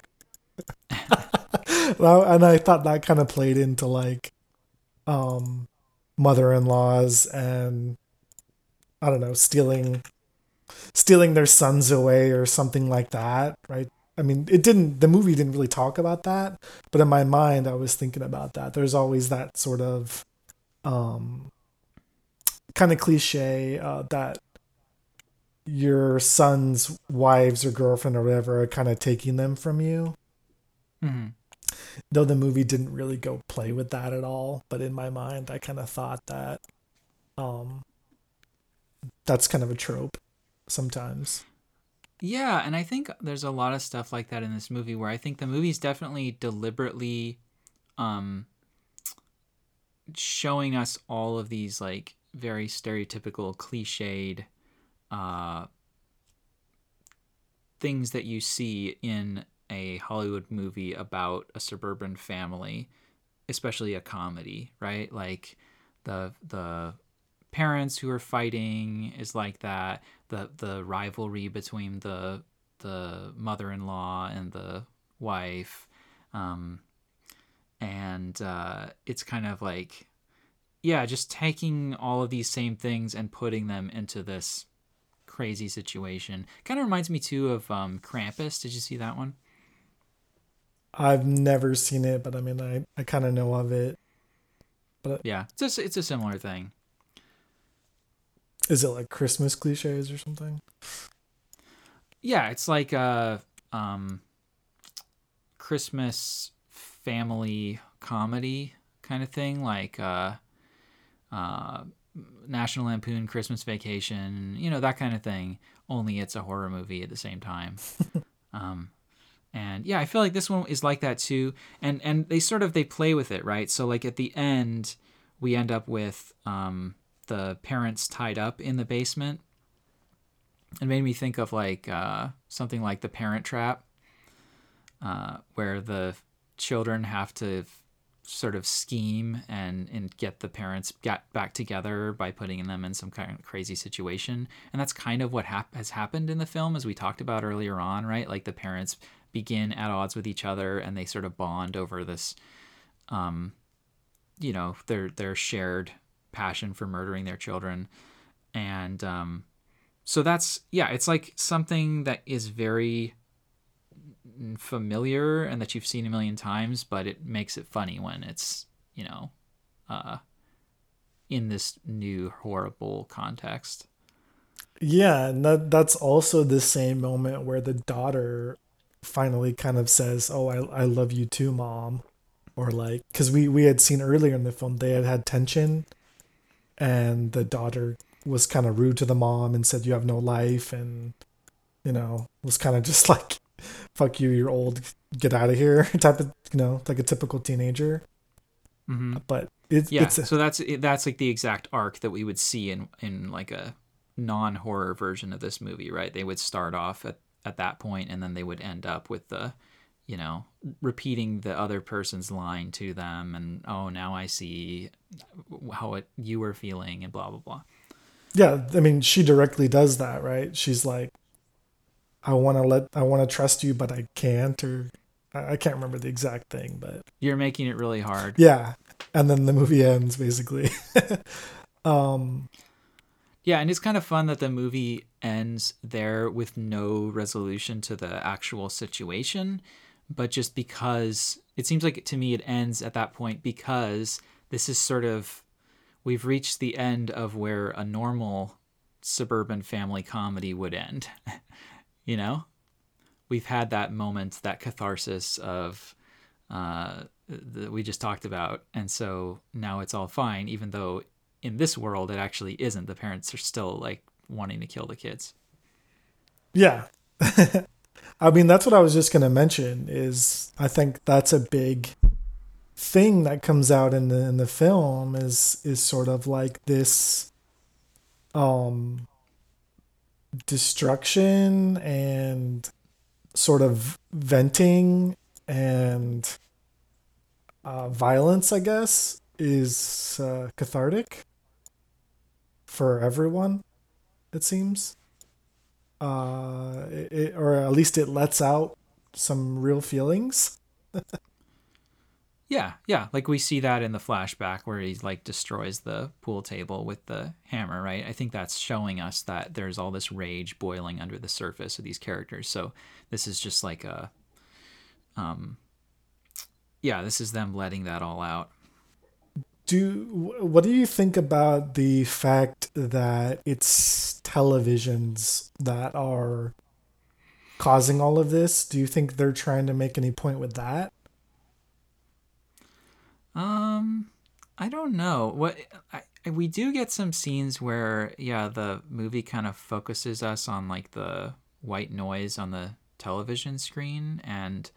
and I thought that kind of played into like um mother-in-laws and I don't know, stealing stealing their sons away or something like that, right? I mean, it didn't. The movie didn't really talk about that, but in my mind, I was thinking about that. There's always that sort of, um, kind of cliche uh, that your son's wives or girlfriend or whatever are kind of taking them from you. Mm-hmm. Though the movie didn't really go play with that at all, but in my mind, I kind of thought that, um, that's kind of a trope sometimes. Yeah, and I think there's a lot of stuff like that in this movie where I think the movie's definitely deliberately um showing us all of these like very stereotypical cliched uh things that you see in a Hollywood movie about a suburban family, especially a comedy, right? Like the the parents who are fighting is like that. The the rivalry between the the mother-in-law and the wife, um, and uh, it's kind of like, yeah, just taking all of these same things and putting them into this crazy situation. Kind of reminds me too of um, Krampus. Did you see that one? I've never seen it, but I mean, I, I kind of know of it. But yeah, it's a, it's a similar thing. Is it like Christmas cliches or something? Yeah, it's like a um, Christmas family comedy kind of thing, like uh, uh, National Lampoon Christmas Vacation, you know that kind of thing. Only it's a horror movie at the same time. um, and yeah, I feel like this one is like that too. And and they sort of they play with it, right? So like at the end, we end up with um, the parents tied up in the basement. It made me think of like uh, something like the Parent Trap, uh, where the children have to sort of scheme and and get the parents get back together by putting them in some kind of crazy situation and that's kind of what hap- has happened in the film as we talked about earlier on right like the parents begin at odds with each other and they sort of bond over this um you know their their shared passion for murdering their children. And um, so that's yeah it's like something that is very familiar and that you've seen a million times but it makes it funny when it's you know uh, in this new horrible context. Yeah and that that's also the same moment where the daughter finally kind of says oh i, I love you too mom or like because we we had seen earlier in the film they had had tension and the daughter was kind of rude to the mom and said you have no life and you know was kind of just like fuck you you're old get out of here type of you know like a typical teenager mm-hmm. but it, yeah it's a, so that's that's like the exact arc that we would see in in like a non-horror version of this movie right they would start off at at that point and then they would end up with the you know, repeating the other person's line to them and oh, now I see how it you were feeling and blah blah blah. Yeah, I mean, she directly does that, right? She's like I want to let I want to trust you but I can't or I can't remember the exact thing, but you're making it really hard. Yeah. And then the movie ends basically. um yeah, and it's kind of fun that the movie ends there with no resolution to the actual situation but just because it seems like to me it ends at that point because this is sort of we've reached the end of where a normal suburban family comedy would end. you know, we've had that moment, that catharsis of uh, that we just talked about, and so now it's all fine, even though in this world it actually isn't. The parents are still like wanting to kill the kids. Yeah. I mean, that's what I was just going to mention is I think that's a big thing that comes out in the in the film is is sort of like this um destruction and sort of venting and uh, violence, I guess, is uh, cathartic for everyone. It seems, uh, it, or at least it lets out some real feelings. Yeah, yeah. Like we see that in the flashback where he like destroys the pool table with the hammer, right? I think that's showing us that there's all this rage boiling under the surface of these characters. So this is just like a um yeah, this is them letting that all out. Do what do you think about the fact that it's televisions that are causing all of this? Do you think they're trying to make any point with that? Um, I don't know. What I, we do get some scenes where yeah, the movie kind of focuses us on like the white noise on the television screen and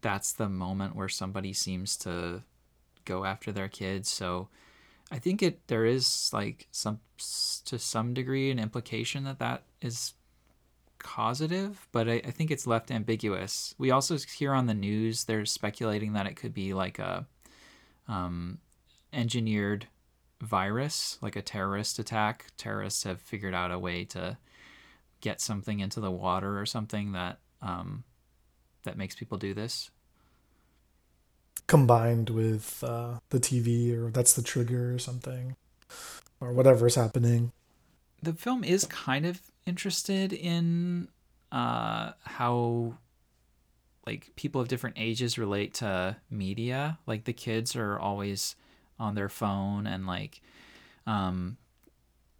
that's the moment where somebody seems to go after their kids. So I think it there is like some to some degree an implication that that is causative, but I, I think it's left ambiguous. We also hear on the news they're speculating that it could be like a um, engineered virus, like a terrorist attack. Terrorists have figured out a way to get something into the water or something that um, that makes people do this. Combined with uh, the TV, or that's the trigger or something, or whatever's happening. The film is kind of interested in uh, how like people of different ages relate to media. Like the kids are always on their phone and like um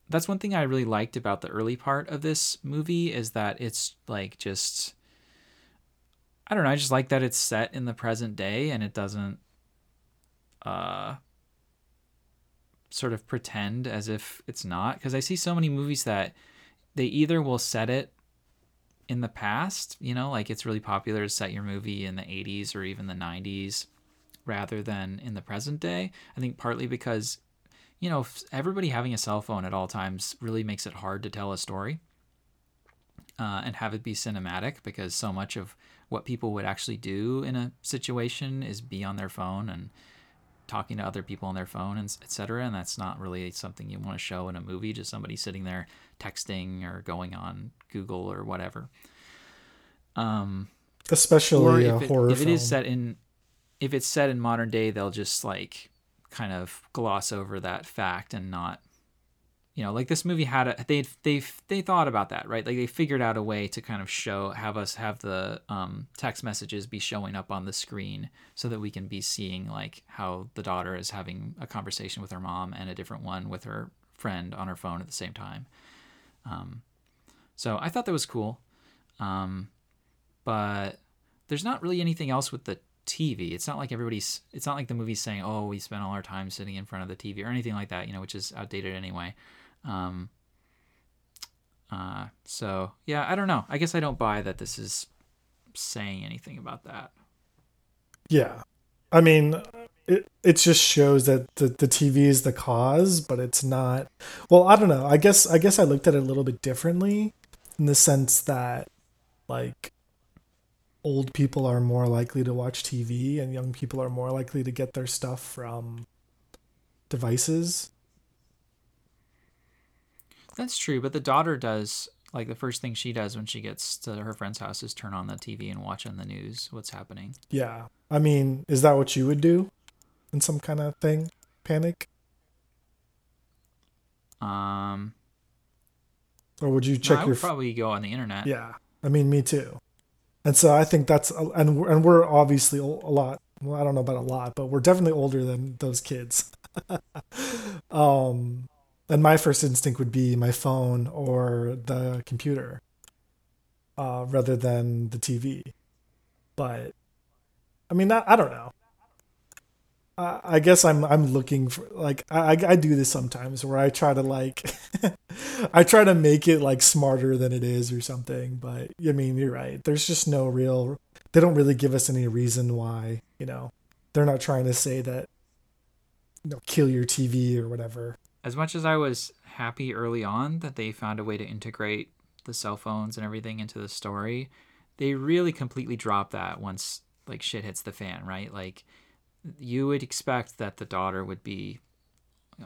that's one thing I really liked about the early part of this movie is that it's like just I don't know, I just like that it's set in the present day and it doesn't uh sort of pretend as if it's not because I see so many movies that they either will set it in the past, you know, like it's really popular to set your movie in the 80s or even the 90s rather than in the present day. I think partly because, you know, everybody having a cell phone at all times really makes it hard to tell a story uh, and have it be cinematic because so much of what people would actually do in a situation is be on their phone and talking to other people on their phone and etc and that's not really something you want to show in a movie just somebody sitting there texting or going on google or whatever um especially if horror it, if film. it is set in if it's set in modern day they'll just like kind of gloss over that fact and not you know like this movie had a they they they thought about that right like they figured out a way to kind of show have us have the um, text messages be showing up on the screen so that we can be seeing like how the daughter is having a conversation with her mom and a different one with her friend on her phone at the same time um, so i thought that was cool um, but there's not really anything else with the TV. It's not like everybody's. It's not like the movie's saying, "Oh, we spent all our time sitting in front of the TV" or anything like that. You know, which is outdated anyway. Um, uh, so yeah, I don't know. I guess I don't buy that this is saying anything about that. Yeah, I mean, it it just shows that the the TV is the cause, but it's not. Well, I don't know. I guess I guess I looked at it a little bit differently, in the sense that, like, old people are more likely to watch TV, and young people are more likely to get their stuff from devices. That's true, but the daughter does like the first thing she does when she gets to her friend's house is turn on the TV and watch on the news what's happening. Yeah. I mean, is that what you would do in some kind of thing? Panic? Um Or would you no, check I your probably go on the internet. Yeah. I mean, me too. And so I think that's and we're, and we're obviously a lot well, I don't know about a lot, but we're definitely older than those kids. um, and my first instinct would be my phone or the computer, uh, rather than the TV. But I mean, I, I don't know. I, I guess I'm I'm looking for like I I do this sometimes where I try to like I try to make it like smarter than it is or something. But I mean, you're right. There's just no real. They don't really give us any reason why. You know, they're not trying to say that. You know, kill your TV or whatever. As much as I was happy early on that they found a way to integrate the cell phones and everything into the story, they really completely drop that once like shit hits the fan, right? Like you would expect that the daughter would be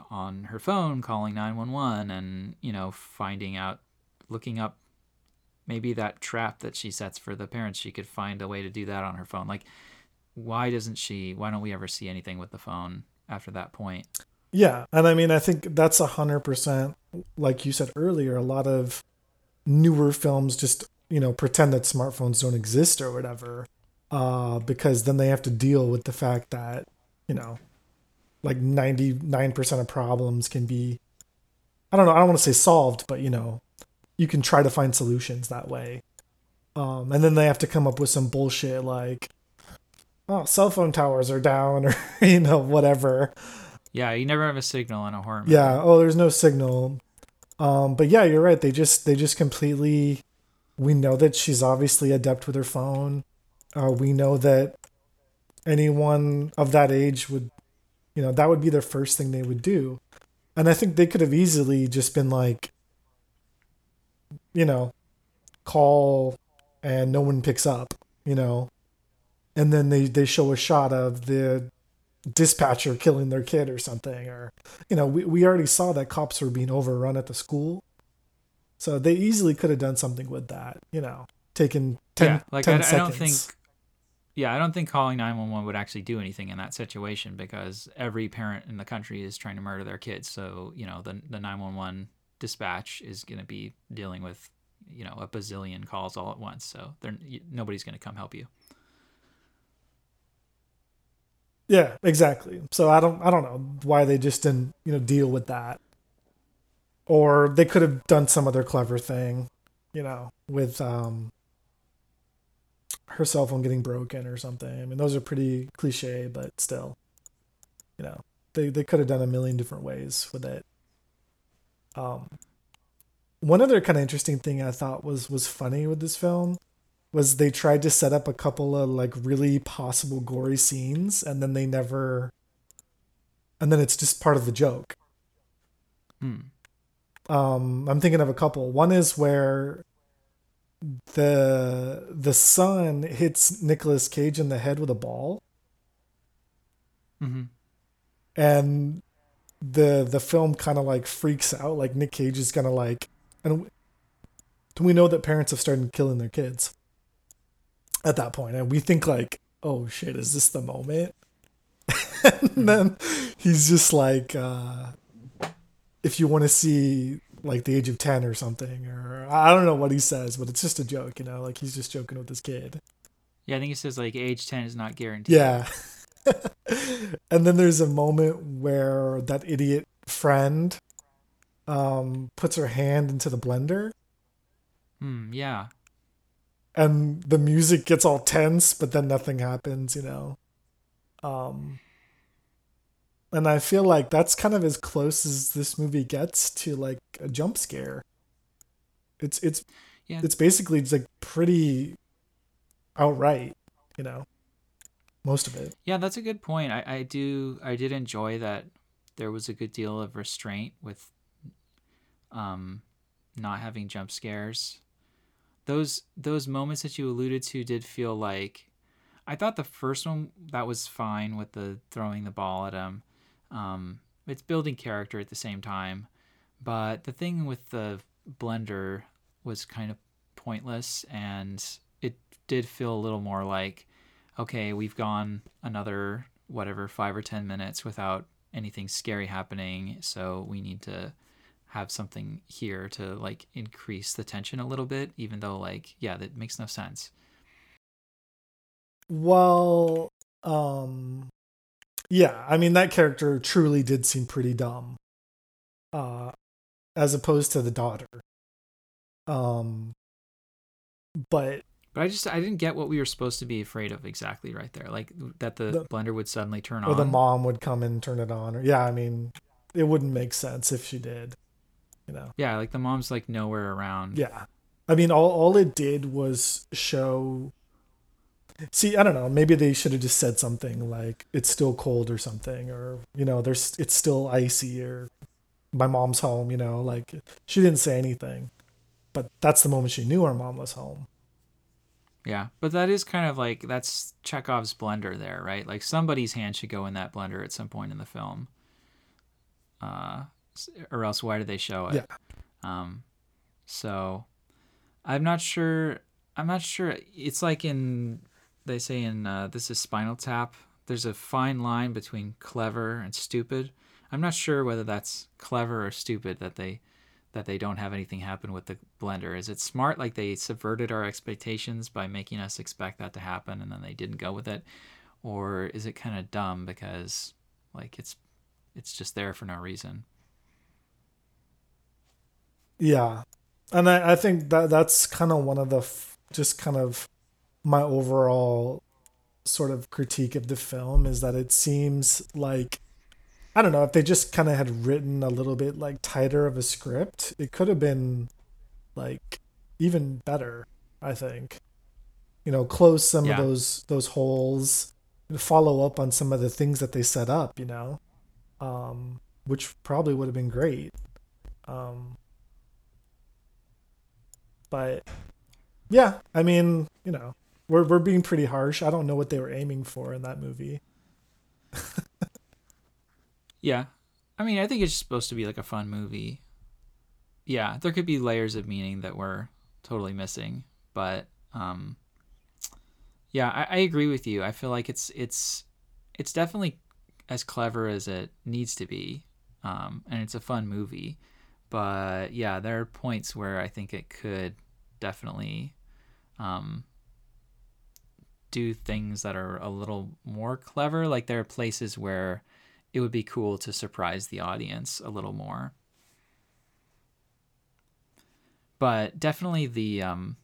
on her phone calling 911 and, you know, finding out looking up maybe that trap that she sets for the parents, she could find a way to do that on her phone. Like why doesn't she why don't we ever see anything with the phone after that point? Yeah, and I mean I think that's a hundred percent like you said earlier, a lot of newer films just, you know, pretend that smartphones don't exist or whatever uh, because then they have to deal with the fact that you know like 99% of problems can be i don't know i don't want to say solved but you know you can try to find solutions that way. Um, and then they have to come up with some bullshit like oh cell phone towers are down or you know whatever yeah you never have a signal in a horror movie. yeah oh there's no signal um, but yeah you're right they just they just completely we know that she's obviously adept with her phone uh, we know that anyone of that age would, you know, that would be their first thing they would do. And I think they could have easily just been like, you know, call and no one picks up, you know, and then they, they show a shot of the dispatcher killing their kid or something or you know we, we already saw that cops were being overrun at the school so they easily could have done something with that you know taken 10, yeah, like 10 I, I, don't think yeah, I don't think calling 911 would actually do anything in that situation because every parent in the country is trying to murder their kids. So, you know, the, the 911 dispatch is going to be dealing with, you know, a bazillion calls all at once. So they're, nobody's going to come help you. Yeah, exactly. So I don't I don't know why they just didn't, you know, deal with that. Or they could have done some other clever thing, you know, with um her cell phone getting broken or something. I mean, those are pretty cliche, but still, you know, they they could have done a million different ways with it. Um, one other kind of interesting thing I thought was was funny with this film was they tried to set up a couple of like really possible gory scenes, and then they never, and then it's just part of the joke. Hmm. Um, I'm thinking of a couple. One is where the the son hits Nicolas Cage in the head with a ball. Mm-hmm. And the the film kind of like freaks out like Nick Cage is gonna like and we know that parents have started killing their kids at that point and we think like oh shit is this the moment? And mm-hmm. then he's just like uh if you want to see like the age of 10 or something or i don't know what he says but it's just a joke you know like he's just joking with this kid. Yeah i think he says like age 10 is not guaranteed. Yeah. And then there's a moment where that idiot friend um puts her hand into the blender. Hmm yeah and the music gets all tense but then nothing happens you know um and I feel like that's kind of as close as this movie gets to like a jump scare. It's it's yeah. it's basically it's like pretty outright, you know. Most of it. Yeah, that's a good point. I, I do I did enjoy that there was a good deal of restraint with um not having jump scares. Those those moments that you alluded to did feel like I thought the first one that was fine with the throwing the ball at him. Um, it's building character at the same time, but the thing with the blender was kind of pointless, and it did feel a little more like, okay, we've gone another whatever five or ten minutes without anything scary happening, so we need to have something here to like increase the tension a little bit, even though like yeah, that makes no sense. Well, um Yeah, I mean that character truly did seem pretty dumb. Uh as opposed to the daughter. Um but but I just I didn't get what we were supposed to be afraid of exactly right there. Like that the, the blender would suddenly turn on. Or the mom would come and turn it on. Or yeah, I mean, it wouldn't make sense if she did. You know. Yeah, like the mom's like nowhere around. Yeah. I mean all all it did was show See, I don't know. Maybe they should have just said something like it's still cold or something or you know, there's it's still icy or my mom's home, you know, like she didn't say anything. But that's the moment she knew her mom was home. Yeah, but that is kind of like that's Chekhov's blender there, right? Like somebody's hand should go in that blender at some point in the film. Uh, or else why do they show it? Yeah. Um, so I'm not sure. I'm not sure. It's like in they say in uh, this is Spinal Tap. There's a fine line between clever and stupid. I'm not sure whether that's clever or stupid that they that they don't have anything happen with the blender? Is it smart, like they subverted our expectations by making us expect that to happen and then they didn't go with it? Or is it kind of dumb because like it's it's just there for no reason? Yeah. And I, I think that that's kind of one of the f- just kind of my overall sort of critique of the film is that it seems like I don't know if they just kind of had written a little bit like tighter of a script, it could have been like even better. I think, you know, close some yeah. of those those holes, follow up on some of the things that they set up. You know, um, which probably would have been great. Um, but yeah, I mean, you know, we're we're being pretty harsh. I don't know what they were aiming for in that movie. Yeah. I mean, I think it's supposed to be like a fun movie. Yeah, there could be layers of meaning that we're totally missing, but um yeah, I, I agree with you. I feel like it's it's it's definitely as clever as it needs to be. Um, and it's a fun movie. But yeah, there are points where I think it could definitely um, do things that are a little more clever. Like there are places where it would be cool to surprise the audience a little more. But definitely the um,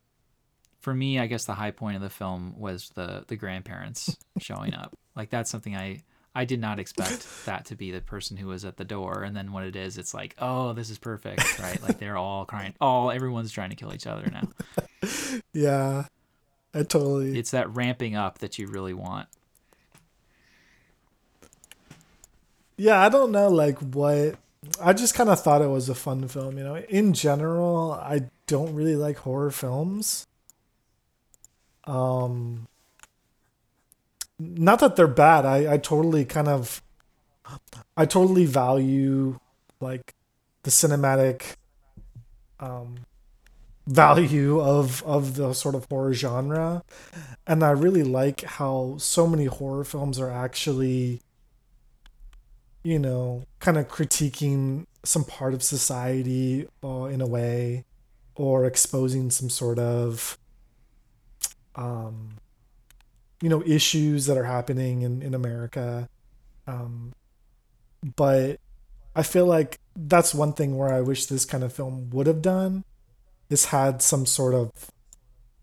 for me, I guess the high point of the film was the the grandparents showing up. Like that's something I I did not expect that to be the person who was at the door, and then when it is, it's like, oh, this is perfect, right? like they're all crying, all everyone's trying to kill each other now. Yeah, I totally. It's that ramping up that you really want. yeah, I don't know like what I just kind of thought it was a fun film, you know. In general, I don't really like horror films. Um not that they're bad. I I totally kind of I totally value like the cinematic um value of of the sort of horror genre and I really like how so many horror films are actually you know, kind of critiquing some part of society uh, in a way, or exposing some sort of, um, you know, issues that are happening in, in America. Um, but I feel like that's one thing where I wish this kind of film would have done. Is had some sort of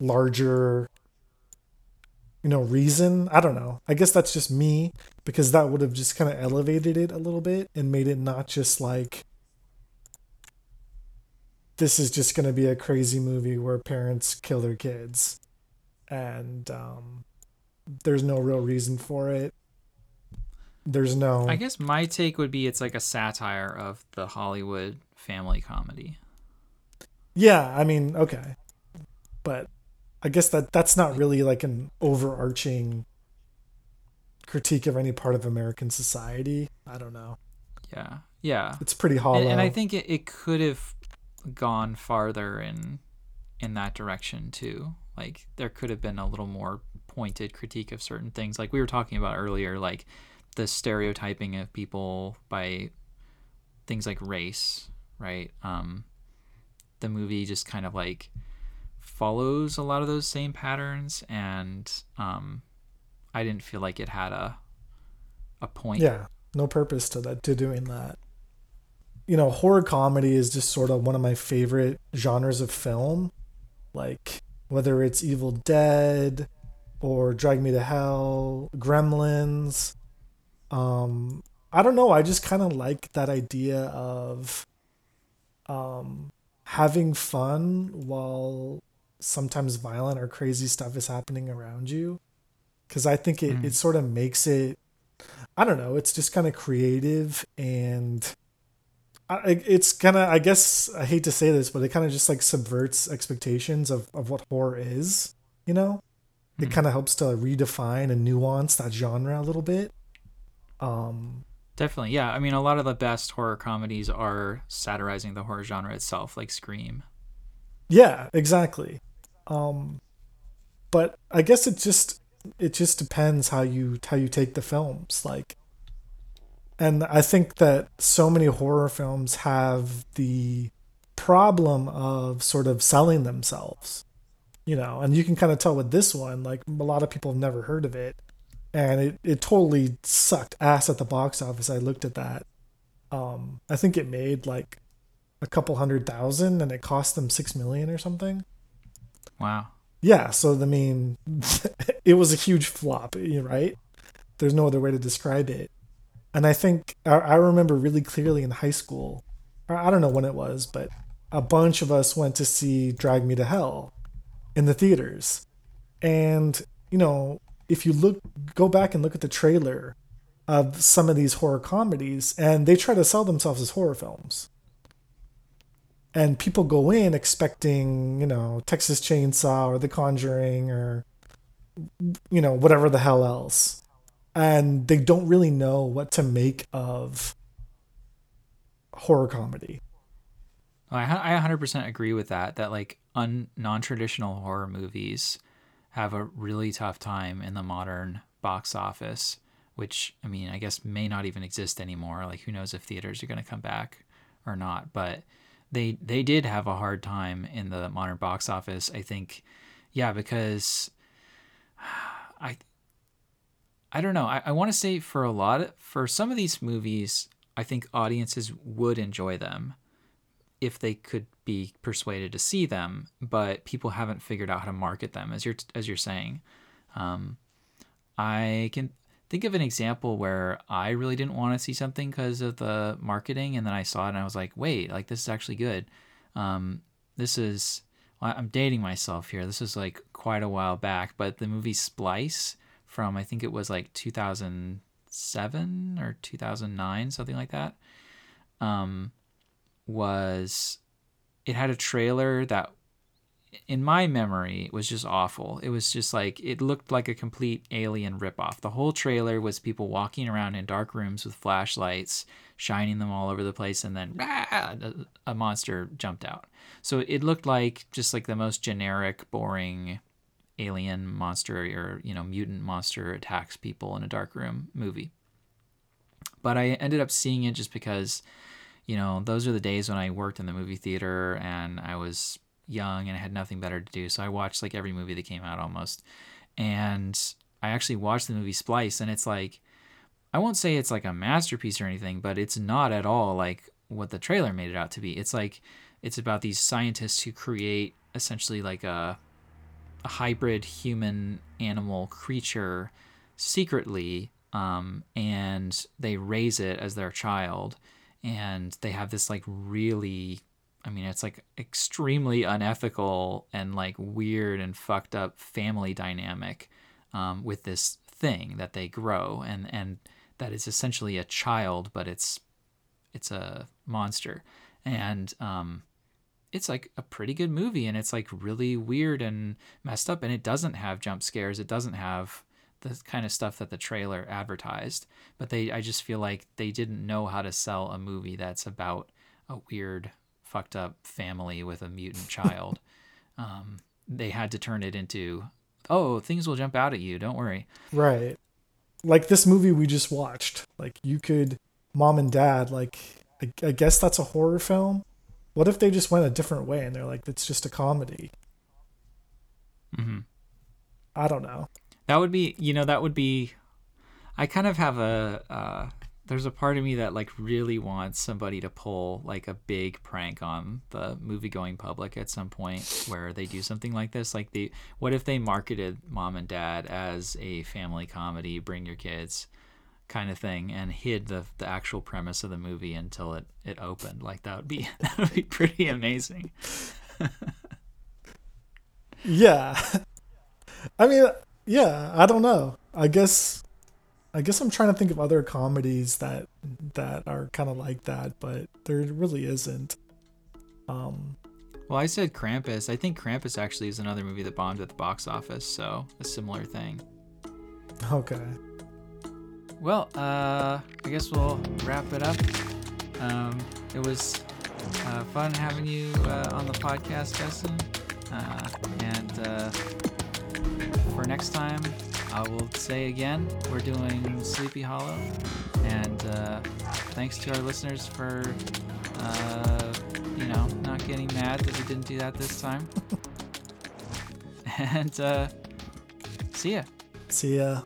larger you know reason. I don't know. I guess that's just me because that would have just kind of elevated it a little bit and made it not just like this is just going to be a crazy movie where parents kill their kids. And um, there's no real reason for it there's no i guess my take would be it's like a satire of the hollywood family comedy yeah i mean okay but I guess that that's not really like an overarching critique of any part of American society. I don't know. Yeah, yeah, it's pretty hollow. And, and I think it, it could have gone farther in in that direction too. Like there could have been a little more pointed critique of certain things, like we were talking about earlier, like the stereotyping of people by things like race, right? Um, the movie just kind of like follows a lot of those same patterns, and um, I didn't feel like it had a a point. Yeah, no purpose to that to doing that. You know, horror comedy is just sort of one of my favorite genres of film. Like whether it's Evil Dead or Drag Me to Hell, Gremlins. Um, I don't know. I just kind of like that idea of um, having fun while sometimes violent or crazy stuff is happening around you. Because I think it, mm. it sort of makes it, I don't know, it's just kind of creative and I, it's kind of, I guess, I hate to say this, but it kind of just like subverts expectations of, of what horror is, you know? It kind of helps to redefine and nuance that genre a little bit. Um, Definitely, yeah. I mean, a lot of the best horror comedies are satirizing the horror genre itself, like Scream. Yeah, exactly. Um, but I guess it just it just depends how you how you take the films, like. And I think that so many horror films have the problem of sort of selling themselves, you know, and you can kind of tell with this one, like a lot of people have never heard of it and it, it totally sucked ass at the box office. I looked at that. Um, I think it made like a couple hundred thousand, and it cost them six million or something. Wow. Yeah. So I mean, it was a huge flop. Right? There's no other way to describe it. And I think I, I remember really clearly in high school. I don't know when it was, but a bunch of us went to see Drag Me to Hell in the theaters. And, you know, if you look go back and look at the trailer of some of these horror comedies and they try to sell themselves as horror films. And people go in expecting you know texas chainsaw or the conjuring or you know whatever the hell else. And they don't really know what to make of horror comedy I, I 100% agree with that that like un, non-traditional horror movies have a really tough time in the modern box office, which I mean, I guess may not even exist anymore. Like who knows if theaters are going to come back or not, but they they did have a hard time in the modern box office. I think yeah, because I I don't know. I, I want to say for a lot for some of these movies, I think audiences would enjoy them if they could be persuaded to see them, but people haven't figured out how to market them, as you're as you're saying. Um, I can think of an example where I really didn't want to see something because of the marketing, and then I saw it and I was like, wait, like this is actually good. Um, this is I'm dating myself here. This is like quite a while back, but the movie Splice from I think it was like 2007 or 2009, something like that. Um, was it had a trailer that in my memory was just awful. It was just like it looked like a complete alien ripoff. The whole trailer was people walking around in dark rooms with flashlights, shining them all over the place, and then ah, a monster jumped out. So it looked like just like the most generic, boring alien monster or you know mutant monster attacks people in a dark room movie. But I ended up seeing it just because you know, those are the days when I worked in the movie theater and I was young and I had nothing better to do. So I watched like every movie that came out almost. And I actually watched the movie Splice and it's like I won't say it's like a masterpiece or anything, but it's not at all like what the trailer made it out to be. It's like it's about these scientists who create essentially like a a hybrid human animal creature secretly um, and they raise it as their child and they have this like really I mean, it's like extremely unethical and like weird and fucked up family dynamic um, with this thing that they grow, and and that is essentially a child, but it's it's a monster, and um, it's like a pretty good movie, and it's like really weird and messed up, and it doesn't have jump scares, it doesn't have the kind of stuff that the trailer advertised. But they, I just feel like they didn't know how to sell a movie that's about a weird, fucked up family with a mutant child. um, they had to turn it into, oh, things will jump out at you. Don't worry. Right. Like this movie we just watched. Like you could, mom and dad, like, I, I guess that's a horror film. What if they just went a different way and they're like, it's just a comedy? Mm-hmm. I don't know. That would be, you know, that would be. I kind of have a uh, there's a part of me that like really wants somebody to pull like a big prank on the movie going public at some point where they do something like this. Like the what if they marketed mom and dad as a family comedy bring your kids kind of thing and hid the the actual premise of the movie until it it opened? Like that would be that would be pretty amazing. Yeah. I mean yeah i don't know i guess I guess I'm trying to think of other comedies that that are kind of like that, but there really isn't. Um, well, I said Krampus. I think Krampus actually is another movie that bombed at the box office, so a similar thing. Okay. Well, uh, I guess we'll wrap it up. Um, it was uh, fun having you uh, on the podcast, Justin. Uh, and uh, for next time, I will say again, we're doing Sleepy Hollow, and uh, thanks to our listeners for, uh, you know, not getting mad that we didn't do that this time. and uh, see ya. See ya.